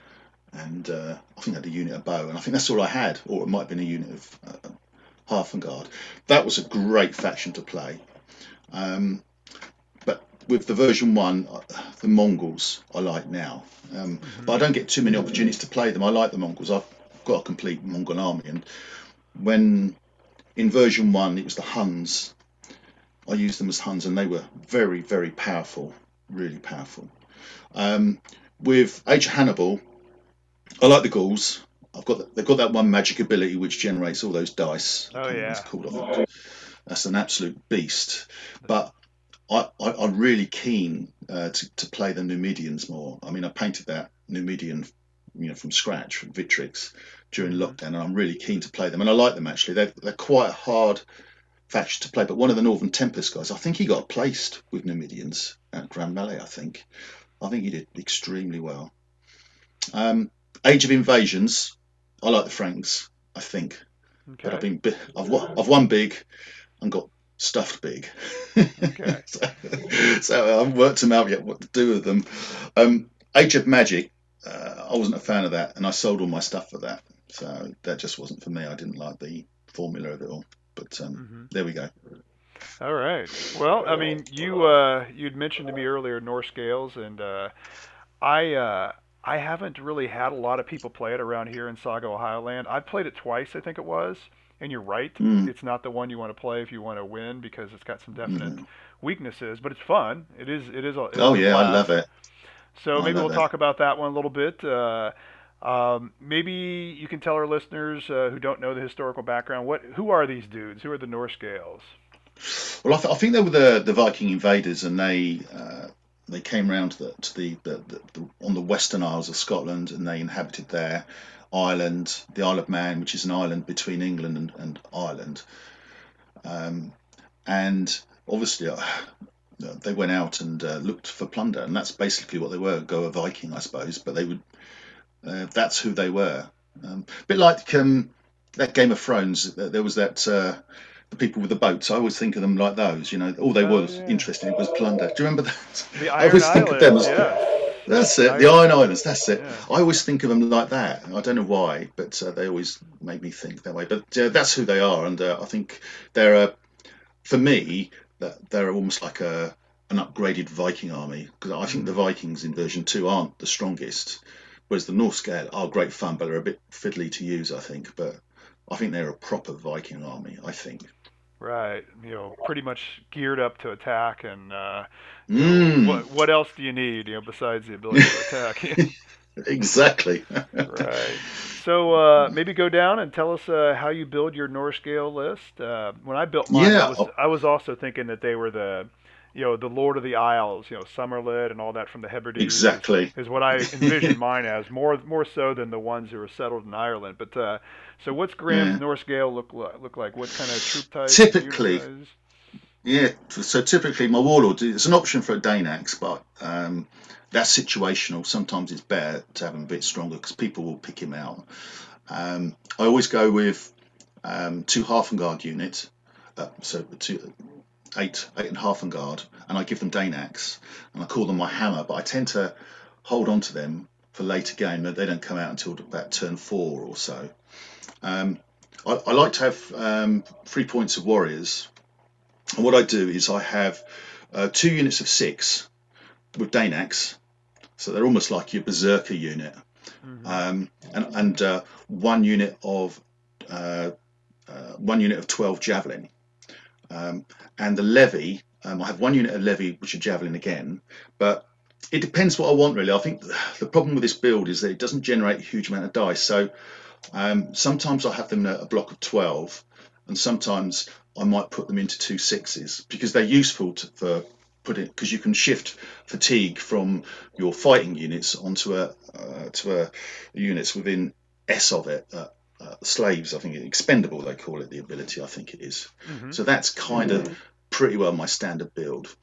and uh, I think I had a unit of bow, and I think that's all I had, or it might have been a unit of uh, Hearthguard. That was a great faction to play. Um, with the version one, uh, the Mongols I like now, um, but I don't get too many opportunities to play them. I like the Mongols. I've got a complete Mongol army, and when in version one it was the Huns, I used them as Huns, and they were very, very powerful, really powerful. Um, with Age of Hannibal, I like the Gauls. I've got they've got that one magic ability which generates all those dice.
Oh,
I can't remember what
yeah.
it's called. That's an absolute beast. But I, I, I'm really keen uh, to, to play the Numidians more. I mean, I painted that Numidian, you know, from scratch from Victrix during
Mhm.
lockdown, and I'm really keen to play them, and I like them actually. They're they're quite a hard faction to play. But one of the Northern Tempest guys, I think he got placed with Numidians at Grand Melee. I think, I think he did extremely well. Um, Age of Invasions, I like the Franks. I think, but I've been I've won, I've won big and got stuffed big.
Okay.
so, so I haven't worked them out yet what to do with them. Um, Age of Magic, uh, I wasn't a fan of that, and I sold all my stuff for that. So that just wasn't for me. I didn't like the formula of it all. But um,
hmm
there we go.
All right. Well, I mean, you uh, you'd mentioned to me earlier Norse Gaels, and uh, I uh, I haven't really had a lot of people play it around here in Saga, Ohio land. I've played it twice, I think it was. And you're right,
Mm.
it's not the one you want to play if you want to win because it's got some definite
Mm.
weaknesses, but it's fun. It is it is a
Oh yeah, I love it.
So
I
maybe we'll
it.
talk about that one a little bit. Uh, Um, maybe you can tell our listeners uh, who don't know the historical background what who are these dudes? Who are the Norse Gaels?
Well, I, th- I think they were the, the Viking invaders, and they uh, they came around to, the, to the, the, the, on the western Isles of Scotland, and they inhabited there. Ireland, the Isle of Man, which is an island between England and, and Ireland, um, and obviously uh, they went out and uh, looked for plunder, and that's basically what they were. Go a Viking, I suppose, but they would. Uh, that's who they were. Um, a bit like um, that Game of Thrones. There was that uh, the people with the boats. I always think of them like those. You know, all they
Oh,
were
yeah.
interested in was plunder. Do you remember that?
The
I always think of them as
Yeah.
That's it. The Iron
Islands.
That's it.
Yeah.
I always think of them like that. I don't know why, but uh, they always make me think that way. But uh, that's who they are, and uh, I think they're a, for me, that they're almost like a an upgraded Viking army because I think the Vikings in version two aren't the strongest, whereas the Norse are great fun, but they're a bit fiddly to use. I think, but I think they're a proper Viking army. I think.
Right. You know, pretty much geared up to attack, and uh,
Mm,
what what else do you need? You know, besides the ability to attack.
exactly.
right. So uh, maybe go down and tell us uh, how you build your Norse Gael list. Uh, when I built mine,
Yeah,
I was
oh.
I was also thinking that they were the, you know, the Lord of the Isles, you know, Somerled and all that from the Hebrides.
Exactly.
Is what I envisioned mine as more more so than the ones who were settled in Ireland. But uh, so what's Graham's
Yeah.
Norse Gael look li- look like? What kind of troop type?
Typically. Yeah, so typically my warlord, it's an option for a Dane axe, but um, that's situational. Sometimes it's better to have him a bit stronger because people will pick him out. Um, I always go with um, two Hearthguard units, uh, so two, eight, eight and Hearthguard, and I give them Dane axe, and I call them my hammer, but I tend to hold on to them for later game. They don't come out until about turn four or so. Um, I, I like to have um, three points of warriors and what I do is I have uh, two units of six with Dane axe, so they're almost like your Berserker unit,
Mhm.
um, and, and uh, one unit of uh, uh, one unit of twelve javelin, um, and the levy. Um, I have one unit of levy which are javelin again, but it depends what I want really. I think the problem with this build is that it doesn't generate a huge amount of dice. So um, sometimes I have them in a, a block of twelve, and sometimes I might put them into two sixes because they're useful to, for putting because you can shift fatigue from your fighting units onto a uh, to a units within S of it. Uh, uh, slaves, I think expendable they call it the ability. I think it is.
Mhm.
So that's kind of pretty well my standard build.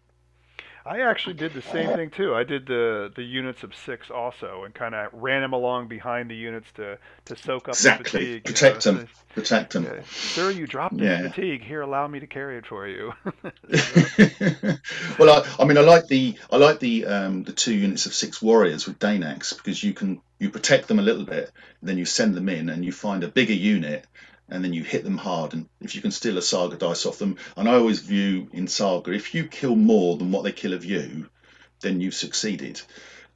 I actually did the same thing too. I did the the units of six also, and kind of ran them along behind the units to to soak up the
Exactly.
fatigue.
Protect
know.
them. Protect them.
Sir, you dropped
Yeah.
fatigue. Here, allow me to carry it for you.
well, I, I mean, I like the I like the um, the two units of six warriors with Dane axe because you can you protect them a little bit, then you send them in and you find a bigger unit, and then you hit them hard. And if you can steal a saga dice off them, and I always view in saga if you kill more than what they kill of you, then you've succeeded.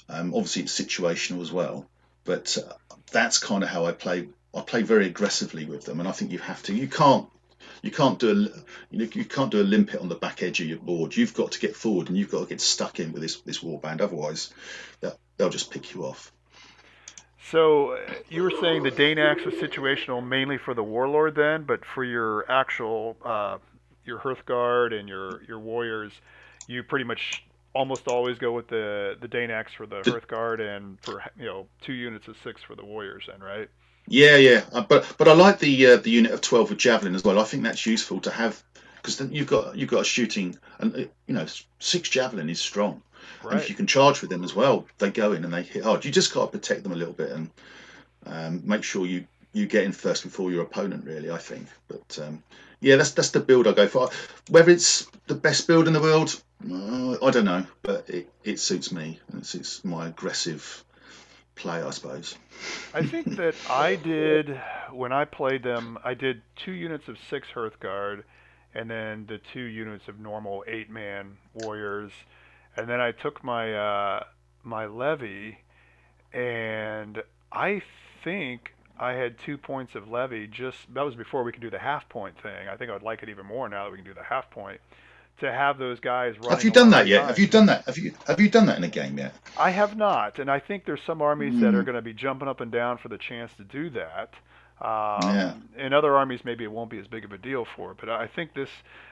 Um, obviously, it's situational as well, but uh, that's kind of how I play. I play very aggressively with them, and I think you have to. You can't. You can't do a you, know, you can't do a limpet on the back edge of your board. You've got to get forward, and you've got to get stuck in with this this warband. Otherwise, they'll, they'll just pick you off.
So you were saying the Dane axe was situational mainly for the warlord then, but for your actual uh, your Hearthguard and your your warriors, you pretty much almost always go with the the Dane axe for the
The-
Hearthguard and for you know two units of six for the warriors then, right?
Yeah, yeah, uh, but but I like the uh, the unit of twelve with javelin as well. I think that's useful to have because then you've got you've got a shooting and uh, you know six javelin is strong. And if you can charge with them as well, they go in and they hit hard. You just got to protect them a little bit and um, make sure you you get in first before your opponent. Really, I think. But um, yeah, that's that's the build I go for. Whether it's the best build in the world, uh, I don't know, but it, it suits me. It suits my aggressive play, I suppose.
I think that I did when I played them. I did two units of six Hearthguard, and then the two units of normal eight-man warriors, and then I took my uh, my levy, and I think I had two points of levy. Just that was before we could do the half point thing. I think I would like it even more now that we can do the half point. to have those guys running.
Have you done that yet?
behind.
Have you done that? Have you have you done that in a game yet?
I have not, and I think there's some armies that
Hmm.
are going to be jumping up and down for the chance to do that. Um,
Yeah.
In other armies, maybe it won't be as big of a deal for, but I think this,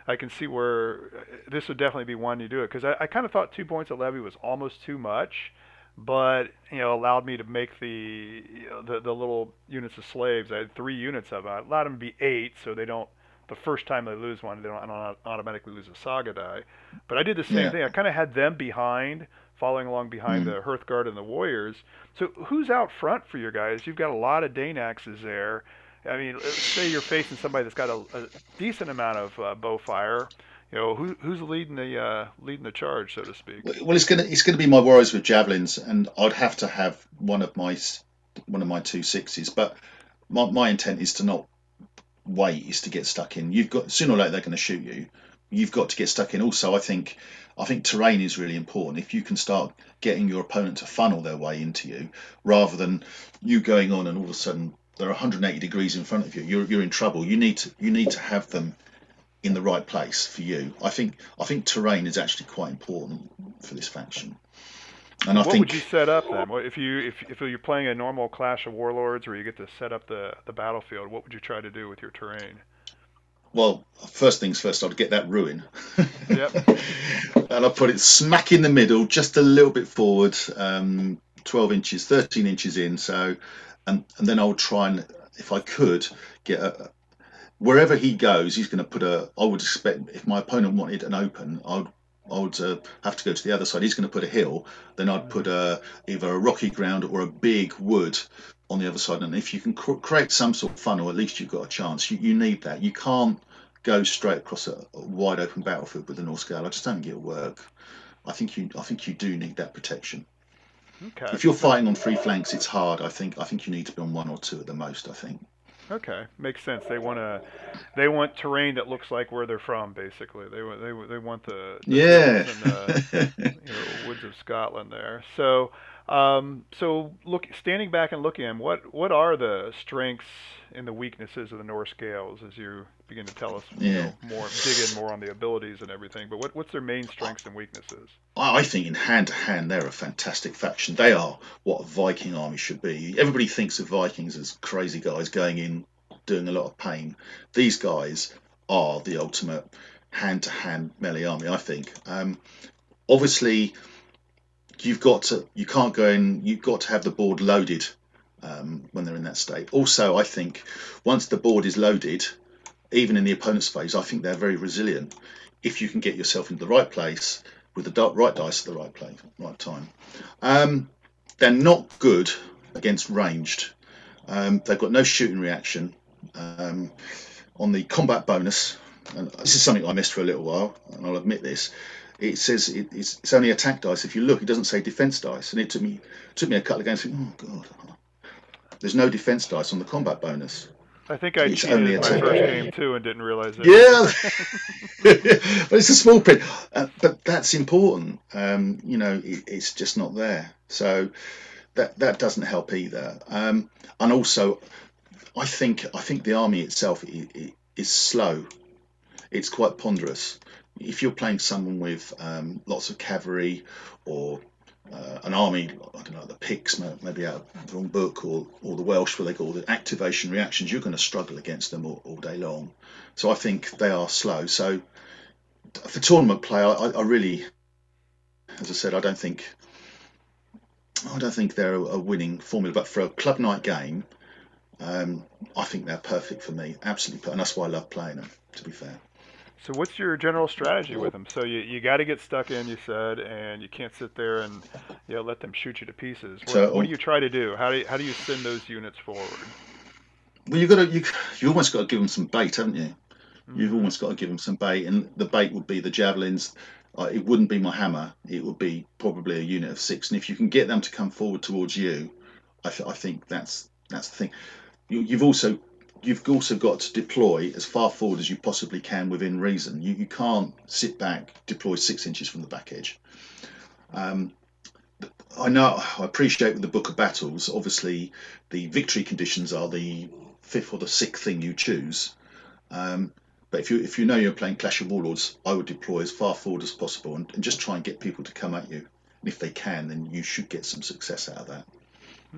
I can see where uh, this would definitely be one to do it because I, I kind of thought two points at levy was almost too much, but you know allowed me to make the you know, the the little units of slaves. I had three units of them. I allowed them to be eight, so they don't. The first time they lose one, they don't, don't automatically lose a saga die. But I did the same
Yeah.
thing. I kind of had them behind, following along behind
Mm.
the Hearthguard and the Warriors. So who's out front for your guys? You've got a lot of Dane axes there. I mean, say you're facing somebody that's got a, a decent amount of uh, bow fire. You know, who, who's leading the uh, leading the charge, so to speak?
Well, it's gonna it's gonna be my warriors with javelins, and I'd have to have one of my one of my two sixes. But my, my intent is to not wait, is to get stuck in. You've got sooner or later they're going to shoot you. You've got to get stuck in. Also, I think I think terrain is really important. If you can start getting your opponent to funnel their way into you, rather than you going on and all of a sudden they're 180 degrees in front of you, you're you're in trouble. You need to you need to have them in the right place for you. I think I think terrain is actually quite important for this faction. And I
what
think
would you set up then? If you if, if you're playing a normal Clash of Warlords where you get to set up the, the battlefield, what would you try to do with your terrain?
Well, first things first, I'd get that ruin.
Yep.
and I put it smack in the middle, just a little bit forward, um, 12 inches, 13 inches in. So, and and then I would try and, if I could, get a wherever he goes, he's going to put a. I would expect if my opponent wanted an open, I would. I would uh, have to go to the other side. He's going to put a hill. Then I'd put a, either a rocky ground or a big wood on the other side. And if you can cr- create some sort of funnel, at least you've got a chance. You, you need that. You can't go straight across a, a wide open battlefield with the Norse Gael. I just don't think it'll work. I think you I think you do need that protection.
Okay.
If you're fighting on three flanks, it's hard. I think I think you need to be on one or two at the most. I think.
Okay, makes sense. They want to, they want terrain that looks like where they're from, basically. They want they they want the, the
Yeah.
the you know, woods of Scotland there. So, um, so look, standing back and looking at them, what what are the strengths and the weaknesses of the Norse Gaels as you begin to tell us you know, more, dig in more on the abilities and everything. But what what's their main strengths and weaknesses?
I I think in hand to hand, they're a fantastic faction. They are what a Viking army should be. Everybody thinks of Vikings as crazy guys going in, doing a lot of pain. These guys are the ultimate hand to hand melee army, I think. Um, obviously, you've got to, you can't go in, you've got to have the board loaded um, when they're in that state. Also, I think once the board is loaded, even in the opponent's phase, I think they're very resilient. If you can get yourself into the right place with the right dice at the right place, right time. Um, they're not good against ranged. Um, they've got no shooting reaction. Um, on the combat bonus, and this is something I missed for a little while, and I'll admit this. It says it, it's, it's only attack dice. If you look, it doesn't say defense dice, and it took me took me a couple of games. Oh god, there's no defense dice on the combat bonus.
I think I
It's
cheated my first game too and didn't realize it.
Yeah, but it's a small print. Uh, but that's important. Um, you know, it, it's just not there. So that that doesn't help either. Um, and also, I think I think the army itself i i is slow. It's quite ponderous. If you're playing someone with um, lots of cavalry or uh, an army, I don't know, the Picts, maybe out of the wrong book, or, or the Welsh, where they call the activation reactions, you're going to struggle against them all, all day long. So I think they are slow. So for tournament play, I, I really, as I said, I don't think, I don't think they're a, winning formula. But for a club night game, um, I think they're perfect for me. Absolutely, per- and that's why I love playing them. To be fair.
So what's your general strategy with them? So you, you got to get stuck in, you said, and you can't sit there and you know let them shoot you to pieces. What,
So-
what do you try to do? How do you, how do you send those units forward?
Well, you've got to you you almost got to give them some bait, haven't you? You've almost got to give them some bait, and the bait would be the javelins. Uh, it wouldn't be my hammer. It would be probably a unit of six, and if you can get them to come forward towards you, I, th- I think that's that's the thing. You, you've also you've also got to deploy as far forward as you possibly can within reason. You you can't sit back, deploy six inches from the back edge. Um, I know. I appreciate with the Book of Battles. Obviously, the victory conditions are the fifth or the sixth thing you choose. Um, But if you if you know you're playing Clash of Warlords, I would deploy as far forward as possible and, and just try and get people to come at you. And if they can, then you should get some success out of that.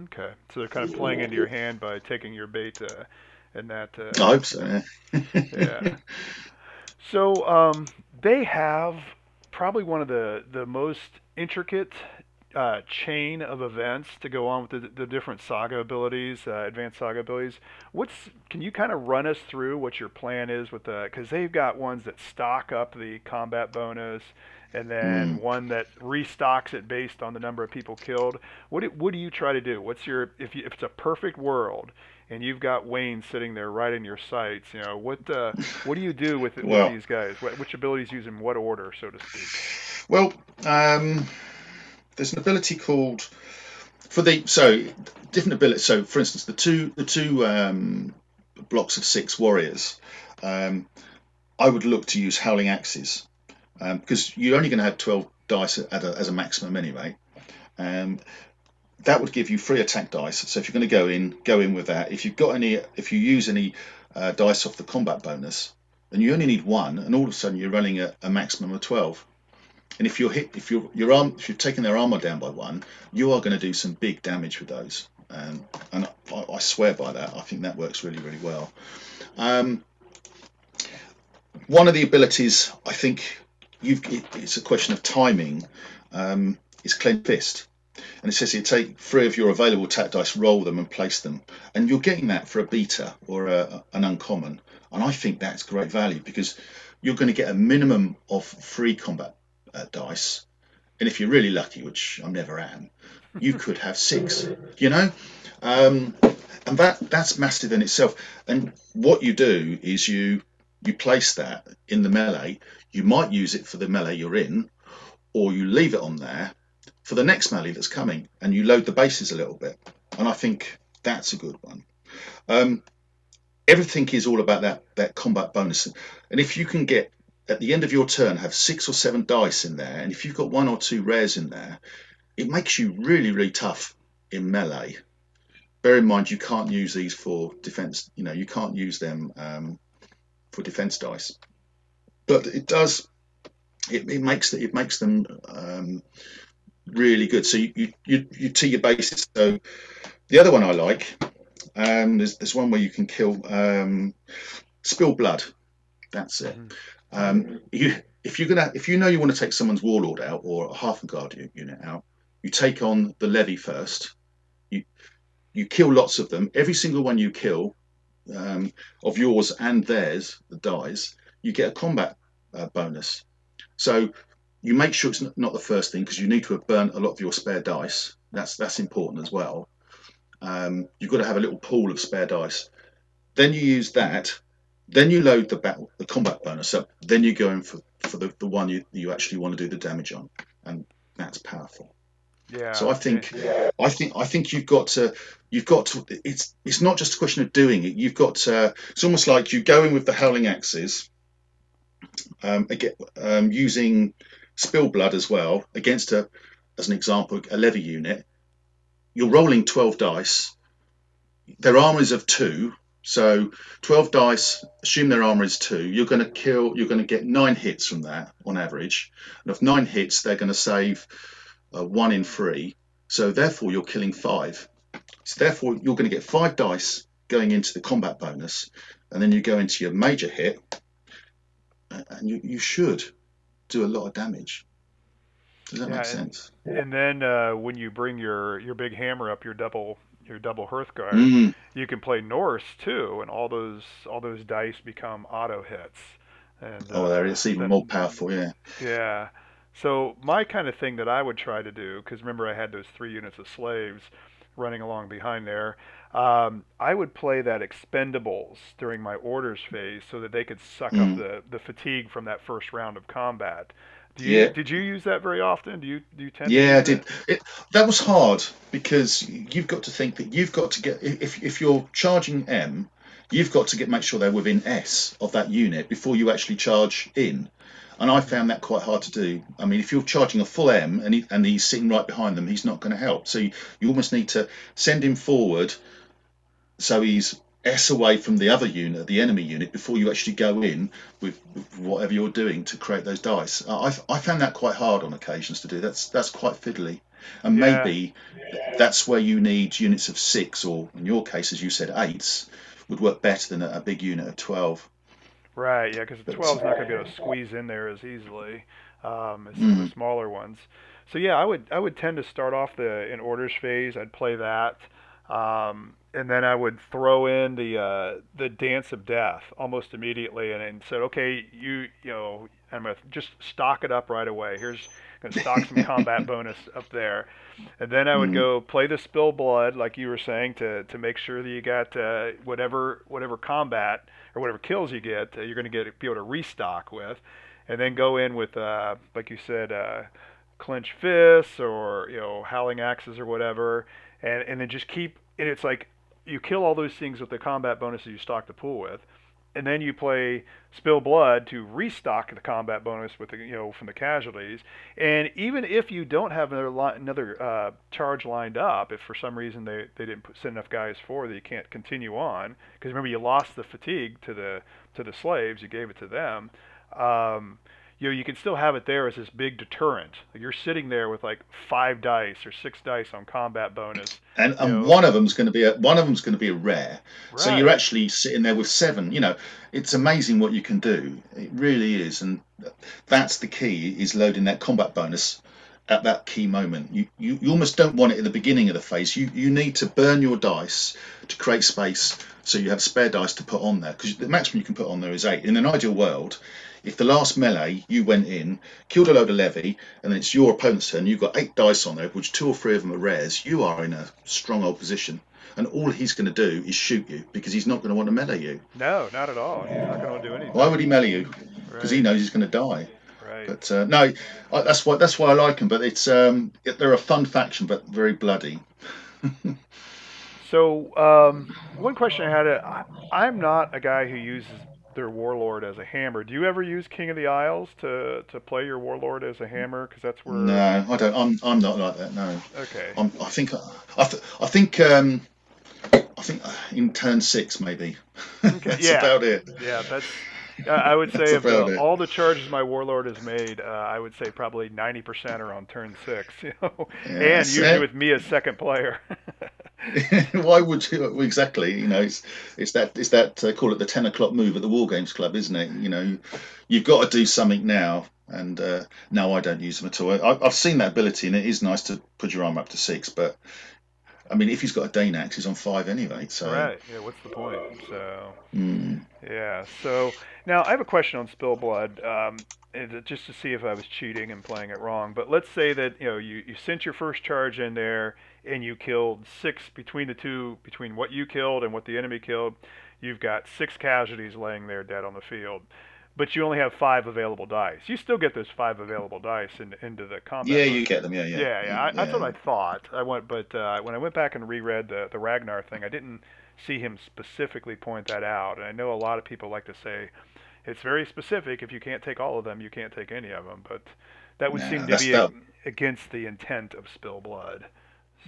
Okay, so they're kind of playing into your hand by taking your bait and that. Uh,
I hope so. Yeah.
yeah. So um, they have probably one of the the most intricate uh, chain of events to go on with the, the different saga abilities, uh, advanced saga abilities. What's can you kind of run us through what your plan is with the because they've got ones that stock up the combat bonus, and then
Mm.
one that restocks it based on the number of people killed. What do, what do you try to do? What's your if you, if it's a perfect world and you've got Wayne sitting there right in your sights, you know what uh, what do you do with, with
Well-
these guys? What, which abilities use in what order, so to speak?
Well, um, there's an ability called for the so different abilities. So, for instance, the two the two um, blocks of six warriors, um, I would look to use howling axes because you're only going to have 12 dice at a, as a maximum anyway. Um, that would give you free attack dice. So if you're going to go in, go in with that. If you've got any, if you use any uh, dice off the combat bonus, then you only need one, and all of a sudden you're running a, a maximum of 12. And if you're hit, if you're your arm, if you've taken their armor down by one, you are going to do some big damage with those. Um, and I, I swear by that. I think that works really, really well. Um, one of the abilities, I think, it's a question of timing. Um, is clenched fist, and it says here take three of your available attack dice, roll them, and place them. And you're getting that for a beta or a, an uncommon, and I think that's great value because you're going to get a minimum of three combat uh, dice, and if you're really lucky, which I never am, you could have six. You know, um, and that that's massive in itself. And what you do is you you place that in the melee. You might use it for the melee you're in, or you leave it on there for the next melee that's coming, and you load the bases a little bit. And I think that's a good one. Um, everything is all about that that combat bonus, and if you can get at the end of your turn have six or seven dice in there, and if you've got one or two rares in there, it makes you really really tough in melee. Bear in mind you can't use these for defense. You know you can't use them um, for defense dice, but it does. It, it makes it makes them um, really good. So you, you you you tee your bases. So the other one I like, um, there's there's one where you can kill um, spill blood. That's it.
Mhm.
Um, you if you're gonna if you know you want to take someone's warlord out or a Hearthguard unit out, you take on the levy first. You you kill lots of them. Every single one you kill um, of yours and theirs that dies, you get a combat uh, bonus. So you make sure it's not, the first thing because you need to have burnt a lot of your spare dice. That's that's important as well. Um, you've got to have a little pool of spare dice. Then you use that. Then you load the battle, the combat bonus up. Then you go in for, for the, the one you, you actually want to do the damage on, and that's powerful.
Yeah.
So I think I think I think you've got to you've got to it's it's not just a question of doing it. You've got to, it's almost like you go in with the howling axes, um, again, um, using spill blood as well against a as an example a levy unit. You're rolling twelve dice. Their armor is of two, so twelve dice. Assume their armor is two. You're going to kill. You're going to get nine hits from that on average, and of nine hits, they're going to save uh, one in three. So therefore, you're killing five. So therefore, you're going to get five dice going into the combat bonus, and then you go into your major hit, and you, you should do a lot of damage. Does that
Yeah,
make
and-
sense?
And then uh, when you bring your your big hammer up, your double your double Hearthguard,
Mm,
you can play Norse too, and all those all those dice become auto hits. And
oh,
uh,
there it's even
then-
more powerful. Yeah.
Yeah. So my kind of thing that I would try to do, because remember I had those three units of slaves running along behind there, um, I would play that expendables during my orders phase so that they could suck
Mm.
up the, the fatigue from that first round of combat. Do you,
Yeah.
Did you use that very often? Do you do you tend to
Yeah, I did.
It,
that was hard because you've got to think that you've got to get if if you're charging M, you've got to get make sure they're within S of that unit before you actually charge in. And I found that quite hard to do. I mean, if you're charging a full M and he, and he's sitting right behind them, he's not going to help. So you, you almost need to send him forward, so he's S away from the other unit, the enemy unit, before you actually go in with, with whatever you're doing to create those dice. I, I found that quite hard on occasions to do. That's that's quite fiddly, and
Yeah.
maybe that's where you need units of six, or in your case, as you said, eights, would work better than a, a big unit of twelve.
Right, yeah, because the
But-
12 is not going to be able to squeeze in there as easily um, as some of the smaller ones. So yeah, I would I would tend to start off the in orders phase. I'd play that, um, and then I would throw in the uh, the dance of death almost immediately, and, and said, okay, you you know, I'm gonna just stock it up right away. Here's gonna stock some combat bonus up there, and then I would
Mhm.
go play the spill blood, like you were saying, to to make sure that you got uh, whatever whatever combat or whatever kills you get, uh, you're going to get be able to restock with, and then go in with, uh, like you said, uh, clench fists or you know howling axes or whatever, and and then just keep. And it's like you kill all those things with the combat bonuses you stock the pool with, and then you play spill blood to restock the combat bonus with the you know from the casualties. And even if you don't have another li- another uh, charge lined up, if for some reason they, they didn't send enough guys for that you can't continue on, because remember you lost the fatigue to the to the slaves, you gave it to them. Um, you know, you can still have it there as this big deterrent. You're sitting there with like five dice or six dice on combat bonus.
And, and
know.
one of them's going to be a one of them's going to be a rare. So you're actually sitting there with seven. You know, it's amazing what you can do. It really is, and that's the key: is loading that combat bonus at that key moment. You, you you almost don't want it at the beginning of the phase. You you need to burn your dice to create space so you have spare dice to put on there because the maximum you can put on there is eight. In an ideal world, if the last melee you went in, killed a load of levy, and then it's your opponent's turn, you've got eight dice on there, which two or three of them are rares. You are in a strong old position, and all he's going to do is shoot you because he's not going to want to melee you.
No, not at all. He's not going to do anything.
Why would he melee you? Because he knows he's going to die.
right.
But uh, no, I, that's why that's why I like them. But it's um, they're a fun faction, but very bloody.
So, um, one question I had, uh, I, I'm not a guy who uses their warlord as a hammer. Do you ever use King of the Isles to, to play your warlord as a hammer? Because that's where.
No, I don't. I'm I'm not like that. No,
Okay.
I'm, I think I, th- I think um, I think uh, in turn six maybe.
Okay,
that's
yeah.
about it.
Yeah, that's. I would say of
about
all the charges my warlord has made, uh, I would say probably 90% are on turn six. You know,
Yeah,
and usually
it.
with me as second player.
Why would you exactly? You know, it's it's that it's that uh, call it the ten o'clock move at the War Games Club, isn't it? You know, you, you've got to do something now. And uh, no, I don't use them at all. I, I've seen that ability, and it is nice to put your arm up to six. But I mean, if he's got a Dane axe, he's on five anyway. So
right. Yeah. What's the point? So.
mm,
Yeah. So now I have a question on Spill Blood, um, just to see if I was cheating and playing it wrong. But let's say that you know you, you sent your first charge in there and you killed six between the two between what you killed and what the enemy killed. You've got six casualties laying there dead on the field, but you only have five available dice. You still get those five available dice in, into the combat.
yeah, you get them. Yeah, yeah,
Yeah, yeah. I, That's what I thought. I went, but uh, when I went back and reread the the Ragnar thing, I didn't see him specifically point that out. And I know a lot of people like to say it's very specific. If you can't take all of them, you can't take any of them. But that would seem to be
that-
against the intent of Spill Blood.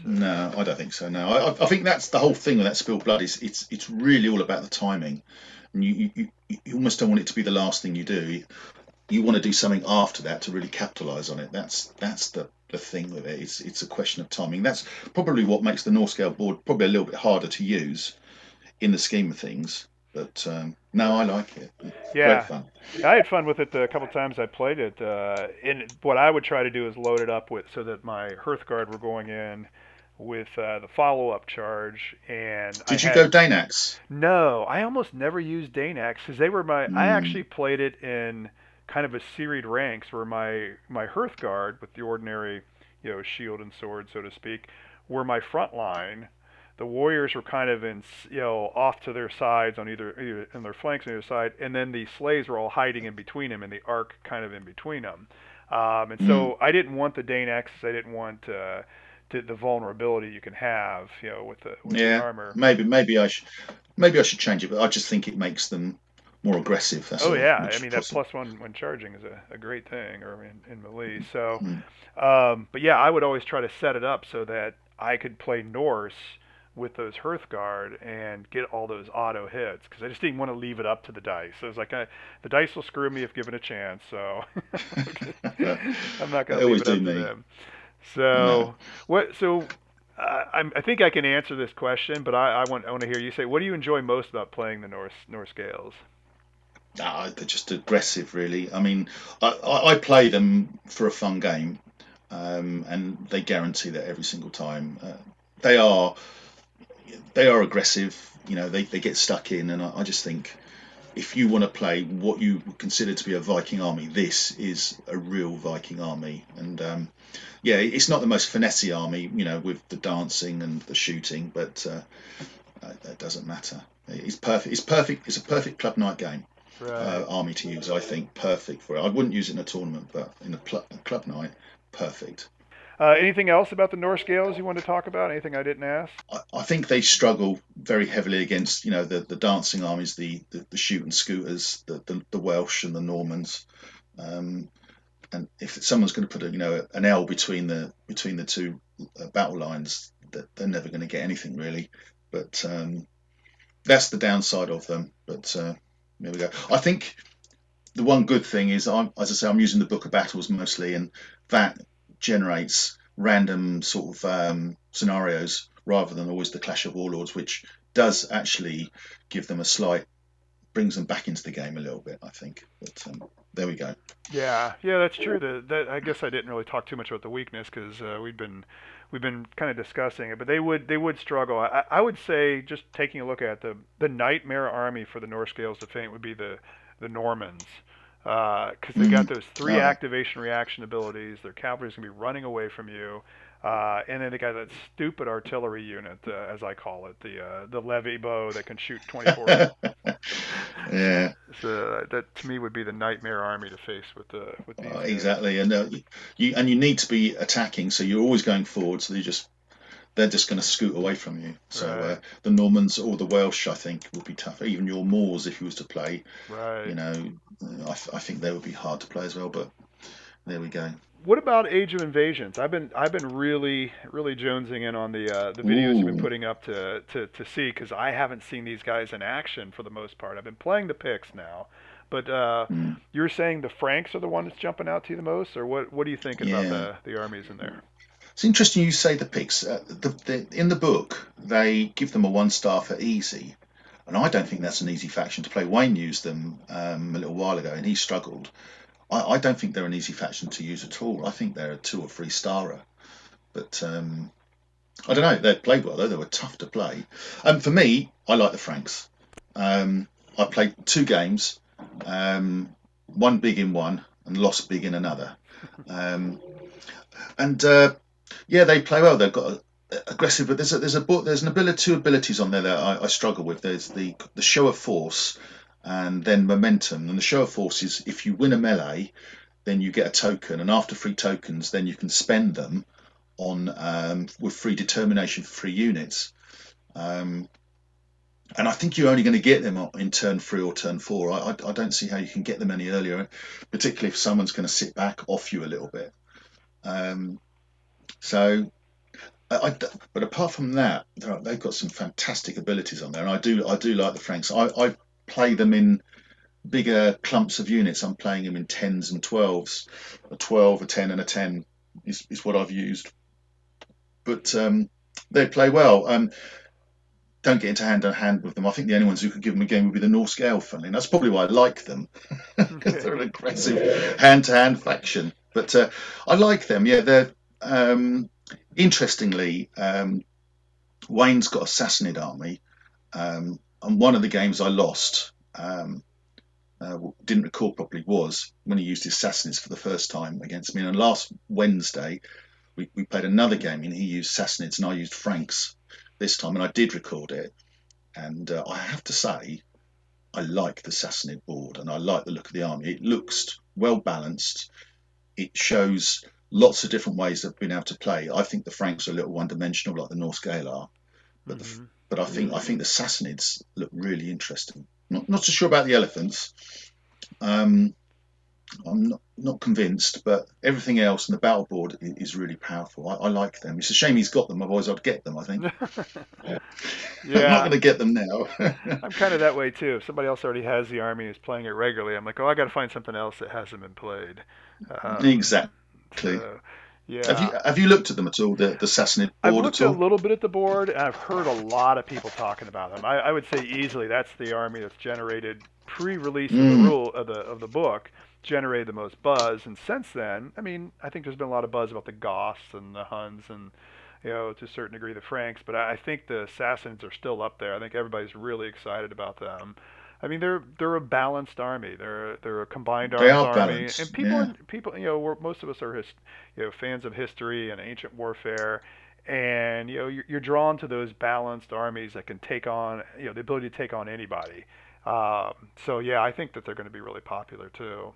So,
No, I don't think so. No, I, I think that's the whole thing with that Spill blood. Is it's it's really all about the timing, and you you, you almost don't want it to be the last thing you do. You, want to do something after that to really capitalise on it. That's that's the the thing with it. It's it's a question of timing. That's probably what makes the Norse Gael board probably a little bit harder to use in the scheme of things. But um, no, I like it.
Yeah. I had fun with it the couple times I played it. Uh, and what I would try to do is load it up with so that my Hearthguard were going in with uh, the follow-up charge. And I
Did you
had-
go Dane axe?
No, I almost never used Dane axe because they were my. I
Mm.
actually played it in kind of a serried ranks where my my Hearthguard with the ordinary, you know, shield and sword, so to speak, were my front line. The warriors were kind of in, you know, off to their sides on either, either in their flanks on either side, and then the slaves were all hiding in between them, and the arc kind of in between them. Um, and so I didn't want the Dane axe. I didn't want uh, the, the vulnerability you can have, you know, with the with
Yeah,
the armor.
Maybe maybe I should maybe I should change it, but I just think it makes them more aggressive. That's
Oh yeah, I mean
is
that plus one when charging is a, a great thing, or in, in melee. So,
Mm.
um, but yeah, I would always try to set it up so that I could play Norse with those Hearthguard and get all those auto hits because I just didn't want to leave it up to the dice. So I was like, I, the dice will screw me if given a chance, so I'm not going to leave it up to them. So what? So uh, i think I can answer this question, but I, I want I want to hear you say what do you enjoy most about playing the Norse Norse?
Ah, they're just aggressive, really. I mean, I, I play them for a fun game, um, and they guarantee that every single time. Uh, they are they are aggressive. You know, they, they get stuck in, and I, I just think if you want to play what you consider to be a Viking army, this is a real Viking army. And um, yeah, it's not the most finessey army, you know, with the dancing and the shooting, but uh, that doesn't matter. It's perfect. It's perfect. It's a perfect club night game. Right. Uh, army to use, I think, perfect for it. I wouldn't use it in a tournament, but in a, pl- a club night, perfect.
Uh, anything else about the Norse Gaels you want to talk about? Anything I didn't ask?
I, I think they struggle very heavily against, you know, the, the dancing armies, the, the, the shooting scooters, the, the, the, Welsh and the Normans. Um, and if someone's going to put a, you know, an L between the between the two uh, battle lines, that they're never going to get anything really. But um, that's the downside of them. But uh, there we go. I think the one good thing is, I'm, as I say, I'm using the Book of Battles mostly, and that generates random sort of um, scenarios rather than always the Clash of Warlords, which does actually give them a slight brings them back into the game a little bit, I think. But um, there we go.
Yeah, yeah, that's true. The, that, I guess I didn't really talk too much about the weakness because uh, we've been we've been kind of discussing it, but they would they would struggle. I, I would say just taking a look at the the nightmare army for the Norse Gaels of Feint would be the the Normans because uh, they got mm-hmm. those three activation reaction abilities. Their cavalry's gonna be running away from you, uh, and then they got that stupid artillery unit, uh, as I call it, the uh, the levy bow that can shoot 24.
yeah.
So that to me would be the nightmare army to face with the with these.
exactly, and uh, you and you need to be attacking, so you're always going forward. So you just they're just going to scoot away from you. So uh, right. uh, the Normans or the Welsh, I think, would be tough. Even your Moors, if you was to play,
right.
you know, I, th- I think they would be hard to play as well. But there we go.
What about Age of Invasions? I've been I've been really really jonesing in on the uh, the videos Ooh. you've been putting up to to, to see because I haven't seen these guys in action for the most part. I've been playing the Picts now, but uh, mm. you're saying the Franks are the one that's jumping out to you the most, or what? What do you think yeah. about the the armies in there?
It's interesting you say the Picts. Uh, the, the, in the book, they give them a one star for easy, and I don't think that's an easy faction to play. Wayne used them um, a little while ago, and he struggled. I, I, don't think they're an easy faction to use at all. I think they're a two or three starer, but um, I don't know. They played well though. They were tough to play. And um, for me, I like the Franks. Um, I played two games, um, one big in one and lost big in another. Um, and uh, yeah, they play well. They've got a, aggressive, but there's a, there's a there's an ability two abilities on there that I, I struggle with. There's the the show of force and then momentum. And the show of force is if you win a melee, then you get a token, and after three tokens, then you can spend them on um, with free determination for free units. Um, and I think you're only going to get them in turn three or turn four. I, I, I, don't see how you can get them any earlier, particularly if someone's going to sit back off you a little bit. Um, so, I, but apart from that, they've got some fantastic abilities on there, and I do I do like the Franks. I, I play them in bigger clumps of units. I'm playing them in tens and twelves. A twelve, a ten, and a ten is, is what I've used. But um, they play well. Um, don't get into hand to hand with them. I think the only ones who could give them a game would be the Norse funny. And that's probably why I like them, because they're an aggressive hand to hand faction. But uh, I like them. Yeah, they're um, interestingly, um, Wayne's got a Sassanid army, um, and one of the games I lost, um, uh, didn't recall properly, was when he used his Sassanids for the first time against me. And last Wednesday, we, we played another game, and he used Sassanids, and I used Franks this time, and I did record it. And uh, I have to say, I like the Sassanid board, and I like the look of the army. It looks well balanced. It shows lots of different ways of being able to play. I think the Franks are a little one-dimensional, like the Norse Gael are, but mm-hmm. the, but I think I think the Sassanids look really interesting. Not not so sure about the elephants. Um, I'm not, not convinced, but everything else in the battle board i- is really powerful. I, I like them. It's a shame he's got them, otherwise I'd get them. I think Yeah. I'm not going to get them now.
I'm kind of that way too. If somebody else already has the army and is playing it regularly, I'm like, oh, I got to find something else that hasn't been played. Um,
exactly.
Yeah.
Have you have you looked at them at all? The the Sassanid board I've
looked
at
a little bit at the board, and I've heard a lot of people talking about them. I, I would say easily that's the army that's generated pre-release of the
Mm.
rule of the of the book generated the most buzz, and since then, I mean, I think there's been a lot of buzz about the Goths and the Huns and you know to a certain degree the Franks, but I I think the Assassins are still up there. I think everybody's really excited about them. I mean, they're they're a balanced army. They're they're a combined
They
arms army,
balanced,
and people
yeah.
people you know we're, most of us are his, you know fans of history and ancient warfare and you know you're, you're drawn to those balanced armies that can take on you know the ability to take on anybody. Um, so yeah, I think that they're going to be really popular too.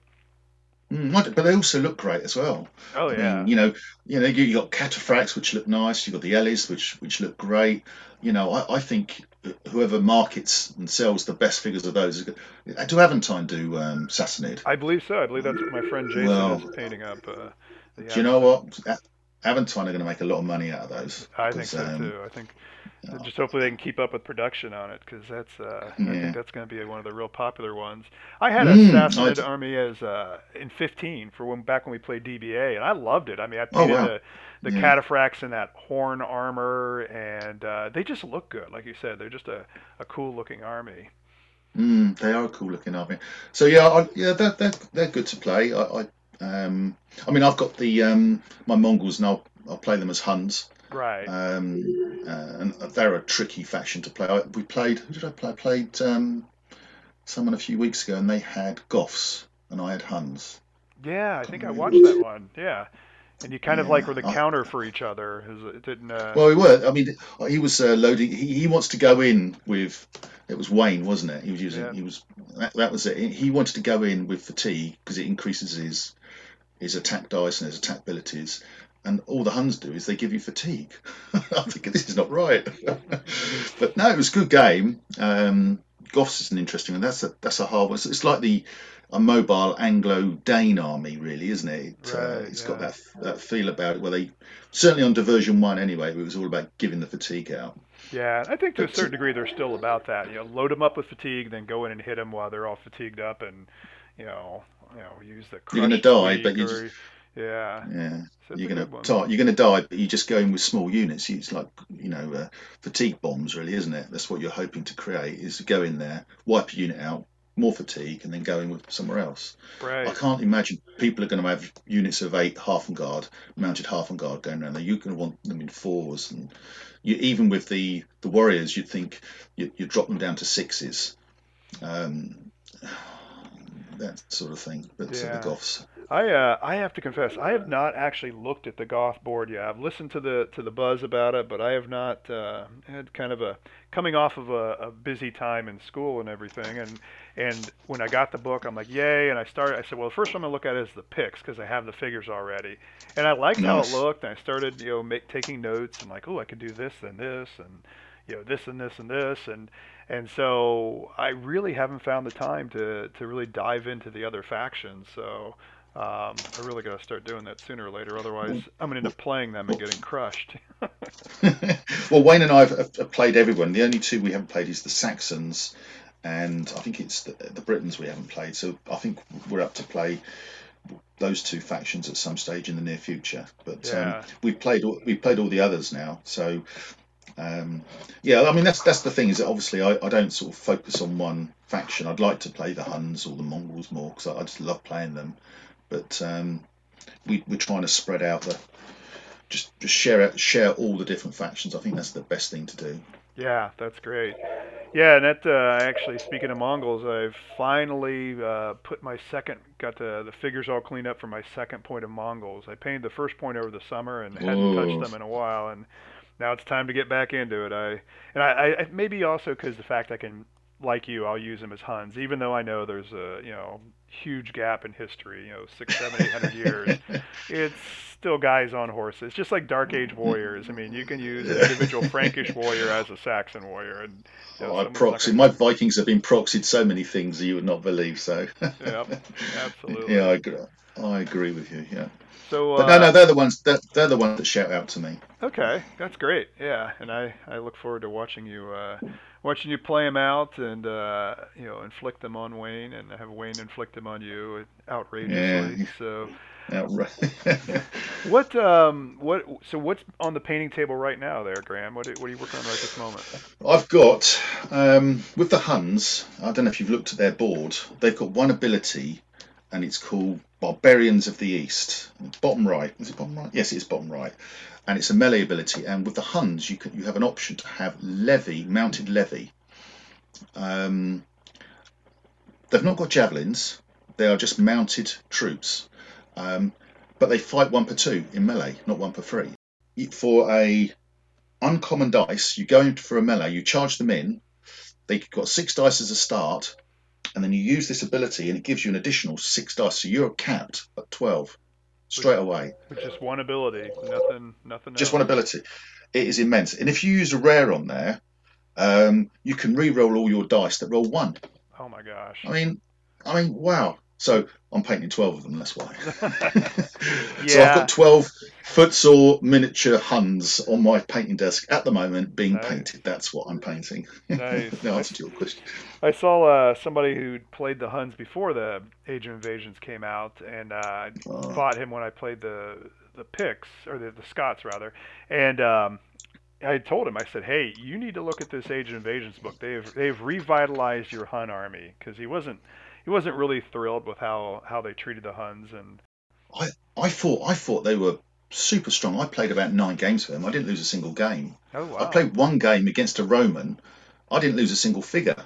Mm, but they also look great as well.
Oh
I
yeah,
mean, you know, you know, you, got cataphracts which look nice. You got the Ellis which which look great. You know, I, I think whoever markets and sells the best figures of those is. Uh, Do Aventine do um, Sassanid?
I believe so. I believe that's what my friend Jason
Well,
is painting up. Uh,
Do you know what? A- Aventine are going to make a lot of money out of those.
I think so
um,
too. I think
yeah.
just hopefully they can keep up with production on it because that's uh, I think that's going to be one of the real popular ones. I had a
Mm,
Sassanid
d-
army as uh, in 15 for when back when we played DBA, and I loved it. I mean, I
Oh wow.
the the
Yeah.
cataphracts in that horn armor, and uh, they just look good. Like you said, they're just a, a cool looking army.
Mm, they are a cool looking army. So yeah, I, yeah, they're, they're they're good to play. I, I um, I mean, I've got the um, my Mongols, and I'll I'll play them as Huns.
Right.
Um, uh, and they're a tricky faction to play. I, we played. Who did I play? I played um, someone a few weeks ago, and they had Goths, and I had Huns.
Yeah, I think I watched that one. Yeah. And you kind of
Yeah,
like were the counter for each other. It didn't uh
well, we were. I mean, he was uh, loading. He, he wants to go in with. It was Wayne, wasn't it? He was using.
yeah.
He was. That, that was it. He wanted to go in with fatigue because it increases his his attack dice and his attack abilities. And all the Huns do is they give you fatigue. I think this is not right. but no, it was a good game. Um, Goths is an interesting one. That's a that's a hard one. It's, it's like the a mobile Anglo-Dane army, really, isn't it? it uh,
Right,
it's got that that feel about it. Well, they certainly on Diversion One anyway, it was all about giving the fatigue out.
Yeah, I think to a certain degree they're still about that. You know, load them up with fatigue, then go in and hit them while they're all fatigued up, and you know, you know, use the
You're gonna die, but you
or yeah,
yeah,
so
you're gonna die. You're gonna die, but you just go in with small units. It's like you know uh, fatigue bombs, really, isn't it? That's what you're hoping to create. Is to go in there, wipe a unit out, more fatigue, and then go in with somewhere else. I can't imagine people are going to have units of eight Hearthguard, mounted Hearthguard going around there. You're going to want them in fours, and you, even with the the warriors, you'd think you you drop them down to sixes, um, that sort of thing. But uh, the
Yeah.
Goths,
I uh, I have to confess, I have not actually looked at the Goth board yet. I've listened to the to the buzz about it, but I have not uh, had kind of a coming off of a, a busy time in school and everything. And and when I got the book, I'm like, yay! And I started. I said, well, the first one I'm gonna look at is the Picts because I have the figures already. And I liked how it looked. And I started, you know, make, taking notes and like, oh, I could do this and this and you know this and this and this and and so I really haven't found the time to to really dive into the other factions. So. Um, I really got to start doing that sooner or later. Otherwise, I'm going to end up playing them and getting crushed.
well, Wayne and I have, have played everyone. The only two we haven't played is the Saxons, and I think it's the, the Britons we haven't played. So I think we're up to play those two factions at some stage in the near future. But um, we've played all, we've played all the others now. So um, yeah, I mean that's that's the thing is that obviously I, I don't sort of focus on one faction. I'd like to play the Huns or the Mongols more because I, I just love playing them. But um, we we're trying to spread out the just just share share all the different factions. I think that's the best thing to do.
yeah, that's great. Yeah, and that uh, actually, speaking of Mongols, I've finally uh, put my second, got the the figures all cleaned up for my second point of Mongols. I painted the first point over the summer and hadn't touched them in a while, and now it's time to get back into it. I and I, I maybe also because the fact I can, like you, I'll use them as Huns, even though I know there's a you know huge gap in history, you know, six, seven, eight hundred years, it's still guys on horses, just like Dark Age warriors. I mean, you can use an individual Frankish warrior as a Saxon warrior, and
you know, oh, I proxy. My Vikings have been proxied so many things that you would not believe. So,
yeah, absolutely.
Yeah, I agree. I agree with you. Yeah.
So,
but no, no, uh, they're the ones. They're, they're, the ones that shout out to me.
Okay, that's great. Yeah, and I, I look forward to watching you uh, watching you play them out and uh, you know inflict them on Wayne and have Wayne inflict them on you outrageously.
Yeah.
So.
Outright.
what um what so what's on the painting table right now there, Graham? What are, what are you working on right this moment?
I've got um, with the Huns. I don't know if you've looked at their board. They've got one ability, and it's called Barbarians of the East. Bottom right. Is it bottom right? Yes, it is bottom right and it's a melee ability. And with the Huns, you can you have an option to have levy, mounted levy. Um, they've not got javelins; they are just mounted troops, um, but they fight one per two in melee, not one per three. For a uncommon dice, you go in for a melee, you charge them in. They've got six dice as a start, and then you use this ability, and it gives you an additional six dice. So you're capped at twelve straight away.
With just one ability, nothing, nothing.
Just
else.
one ability. It is immense. And if you use a rare on there, um, you can re-roll all your dice that roll one.
Oh my gosh!
I mean, I mean, wow. So I'm painting 12 of them, that's why.
yeah.
So I've got 12 footsore miniature Huns on my painting desk at the moment being nice. painted. That's what I'm painting.
Nice.
the answer to your question.
I saw uh, somebody who played the Huns before the Age of Invasions came out, and uh, I uh, fought him when I played the the Picts, or the, the Scots rather. And um, I told him, I said, "Hey, you need to look at this Age of Invasions book. They've they've revitalized your Hun army because he wasn't he wasn't really thrilled with how how they treated the Huns and
I I thought I thought they were super strong. I played about nine games for them. I didn't lose a single game.
Oh wow!
I played one game against a Roman. I didn't lose a single figure.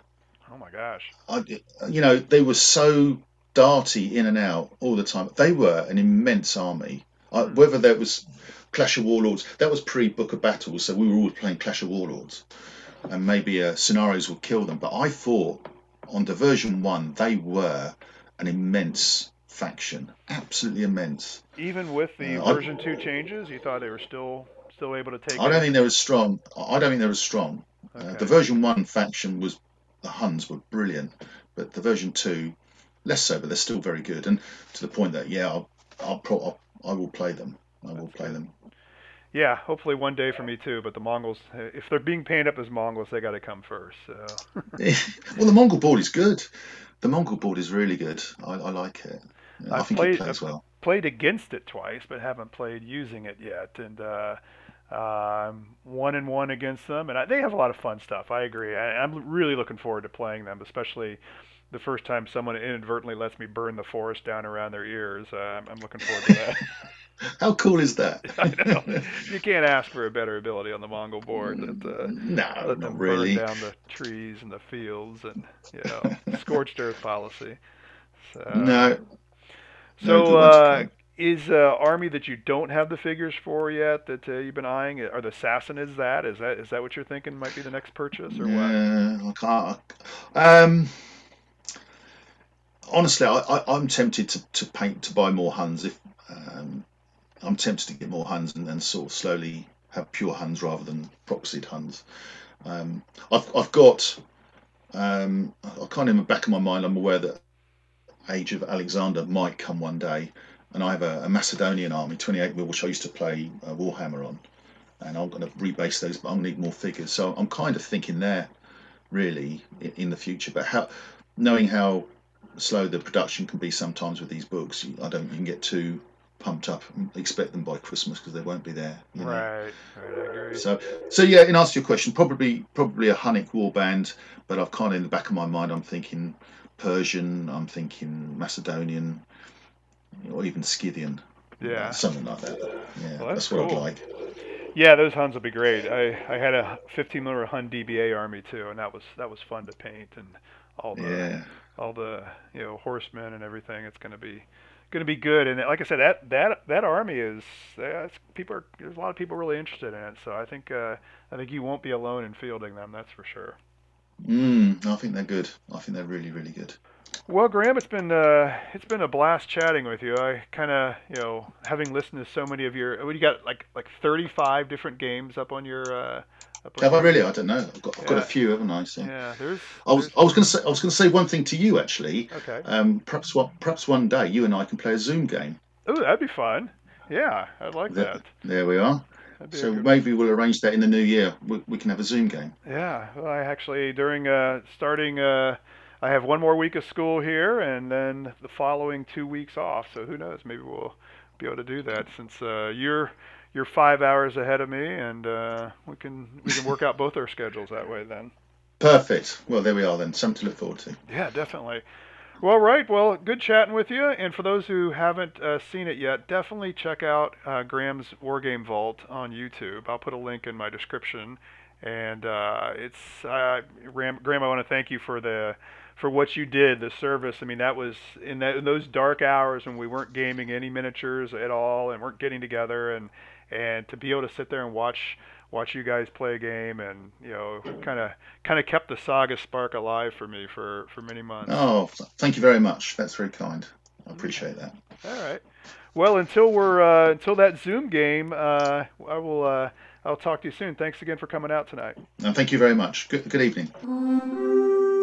Oh my gosh!
I, you know, they were so darty in and out all the time. They were an immense army. I, hmm. whether that was Clash of Warlords, that was pre Book of Battles, so we were always playing Clash of Warlords, and maybe uh, scenarios would kill them. But I thought on version One, they were an immense faction, absolutely immense.
Even with the uh, version I, two changes, you thought they were still still able to take.
I don't think they were strong. I don't think they were strong. Okay. Uh, the version one faction was the Huns were brilliant, but the version two, less so, but they're still very good. And to the point that yeah, I'll, I'll, pro- I'll I will play them. I will play them.
Yeah, hopefully one day for me too. But the Mongols, if they're being painted up as Mongols, they got to come first. So.
well, the Mongol board is good. The Mongol board is really good. I, I like it. I think played, it plays well.
Played against it twice, but haven't played using it yet. And uh, um, one and one against them, and I, they have a lot of fun stuff. I agree. I, am really looking forward to playing them, especially the first time someone inadvertently lets me burn the forest down around their ears. Uh, I'm, I'm looking forward to that.
How cool is that?
You can't ask for a better ability on the Mongol board than to
no,
let them
really.
burn down the trees and the fields and you know scorched earth policy. So,
no.
So no, uh, is uh, army that you don't have the figures for yet that uh, you've been eyeing? Are the Sassanids that? Is that is that what you're thinking might be the next purchase or
yeah, what? I can't. Um, honestly, I, am tempted to, to paint to buy more Huns if um, I'm tempted to get more Huns and then sort of slowly have pure Huns rather than proxied Huns. Um, I've, I've got, um, I kind of in the back of my mind, I'm aware that Age of Alexander might come one day, and I have a, a Macedonian army, 28 mil, which I used to play uh, Warhammer on, and I'm going to rebase those, but I'm going to need more figures. So I'm kind of thinking there, really, in, in the future. But how, knowing how slow the production can be sometimes with these books, I don't you can get too pumped up and expect them by Christmas because they won't be there.
Right, right, I agree.
So, so yeah, in answer to your question, probably probably a Hunnic warband, but I've kind of in the back of my mind, I'm thinking Persian, I'm thinking Macedonian, or even Scythian.
Yeah,
something like that. Yeah, well, that's, that's what I'd like.
Yeah, those Huns will be great. I, I had a 15 millimeter Hun DBA army too, and that was that was fun to paint and all the
yeah.
all the you know horsemen and everything. It's going to be going to be good. And like I said, that that that army is people are there's a lot of people really interested in it. So I think uh, I think you won't be alone in fielding them. That's for sure.
Mm, I think they're good. I think they're really really good.
Well, Graham, it's been uh, it's been a blast chatting with you. I kind of, you know, having listened to so many of your, what you got like like 35 different games up on your. Uh,
Have I really? I don't know. I've got, I've got a few, haven't I? So.
Yeah, there's.
I was
there's-
I was going to say I was going to say one thing to you actually.
Okay.
Um, perhaps what perhaps one day you and I can play a Zoom game.
Oh, that'd be fun. Yeah, I'd like
There-
that.
There we are.
That'd be a
So maybe we'll arrange that in the new year. We, we can have a Zoom game.
Yeah, well, I actually during uh, starting, uh, I have one more week of school here, and then the following two weeks off. So who knows? Maybe we'll be able to do that since uh, you're you're five hours ahead of me, and uh, we can we can work out both our schedules that way then.
Perfect. Well, there we are then. Something to look forward to.
Yeah, definitely. Well, right. Well, good chatting with you. And for those who haven't uh, seen it yet, definitely check out uh, Graham's Wargame Vault on YouTube. I'll put a link in my description. And uh, it's uh, Graham, Graham. I want to thank you for the for what you did, the service. I mean, that was in, that, in those dark hours when we weren't gaming any miniatures at all and weren't getting together, and and to be able to sit there and watch watch you guys play a game, and you know, kind of kind of kept the saga spark alive for me for for many months.
Oh, thank you very much. That's very kind. I appreciate that.
All right. Well, until we're uh, until that Zoom game, uh, I will. Uh, I'll talk to you soon. Thanks again for coming out tonight.
No, thank you very much. Good, good evening.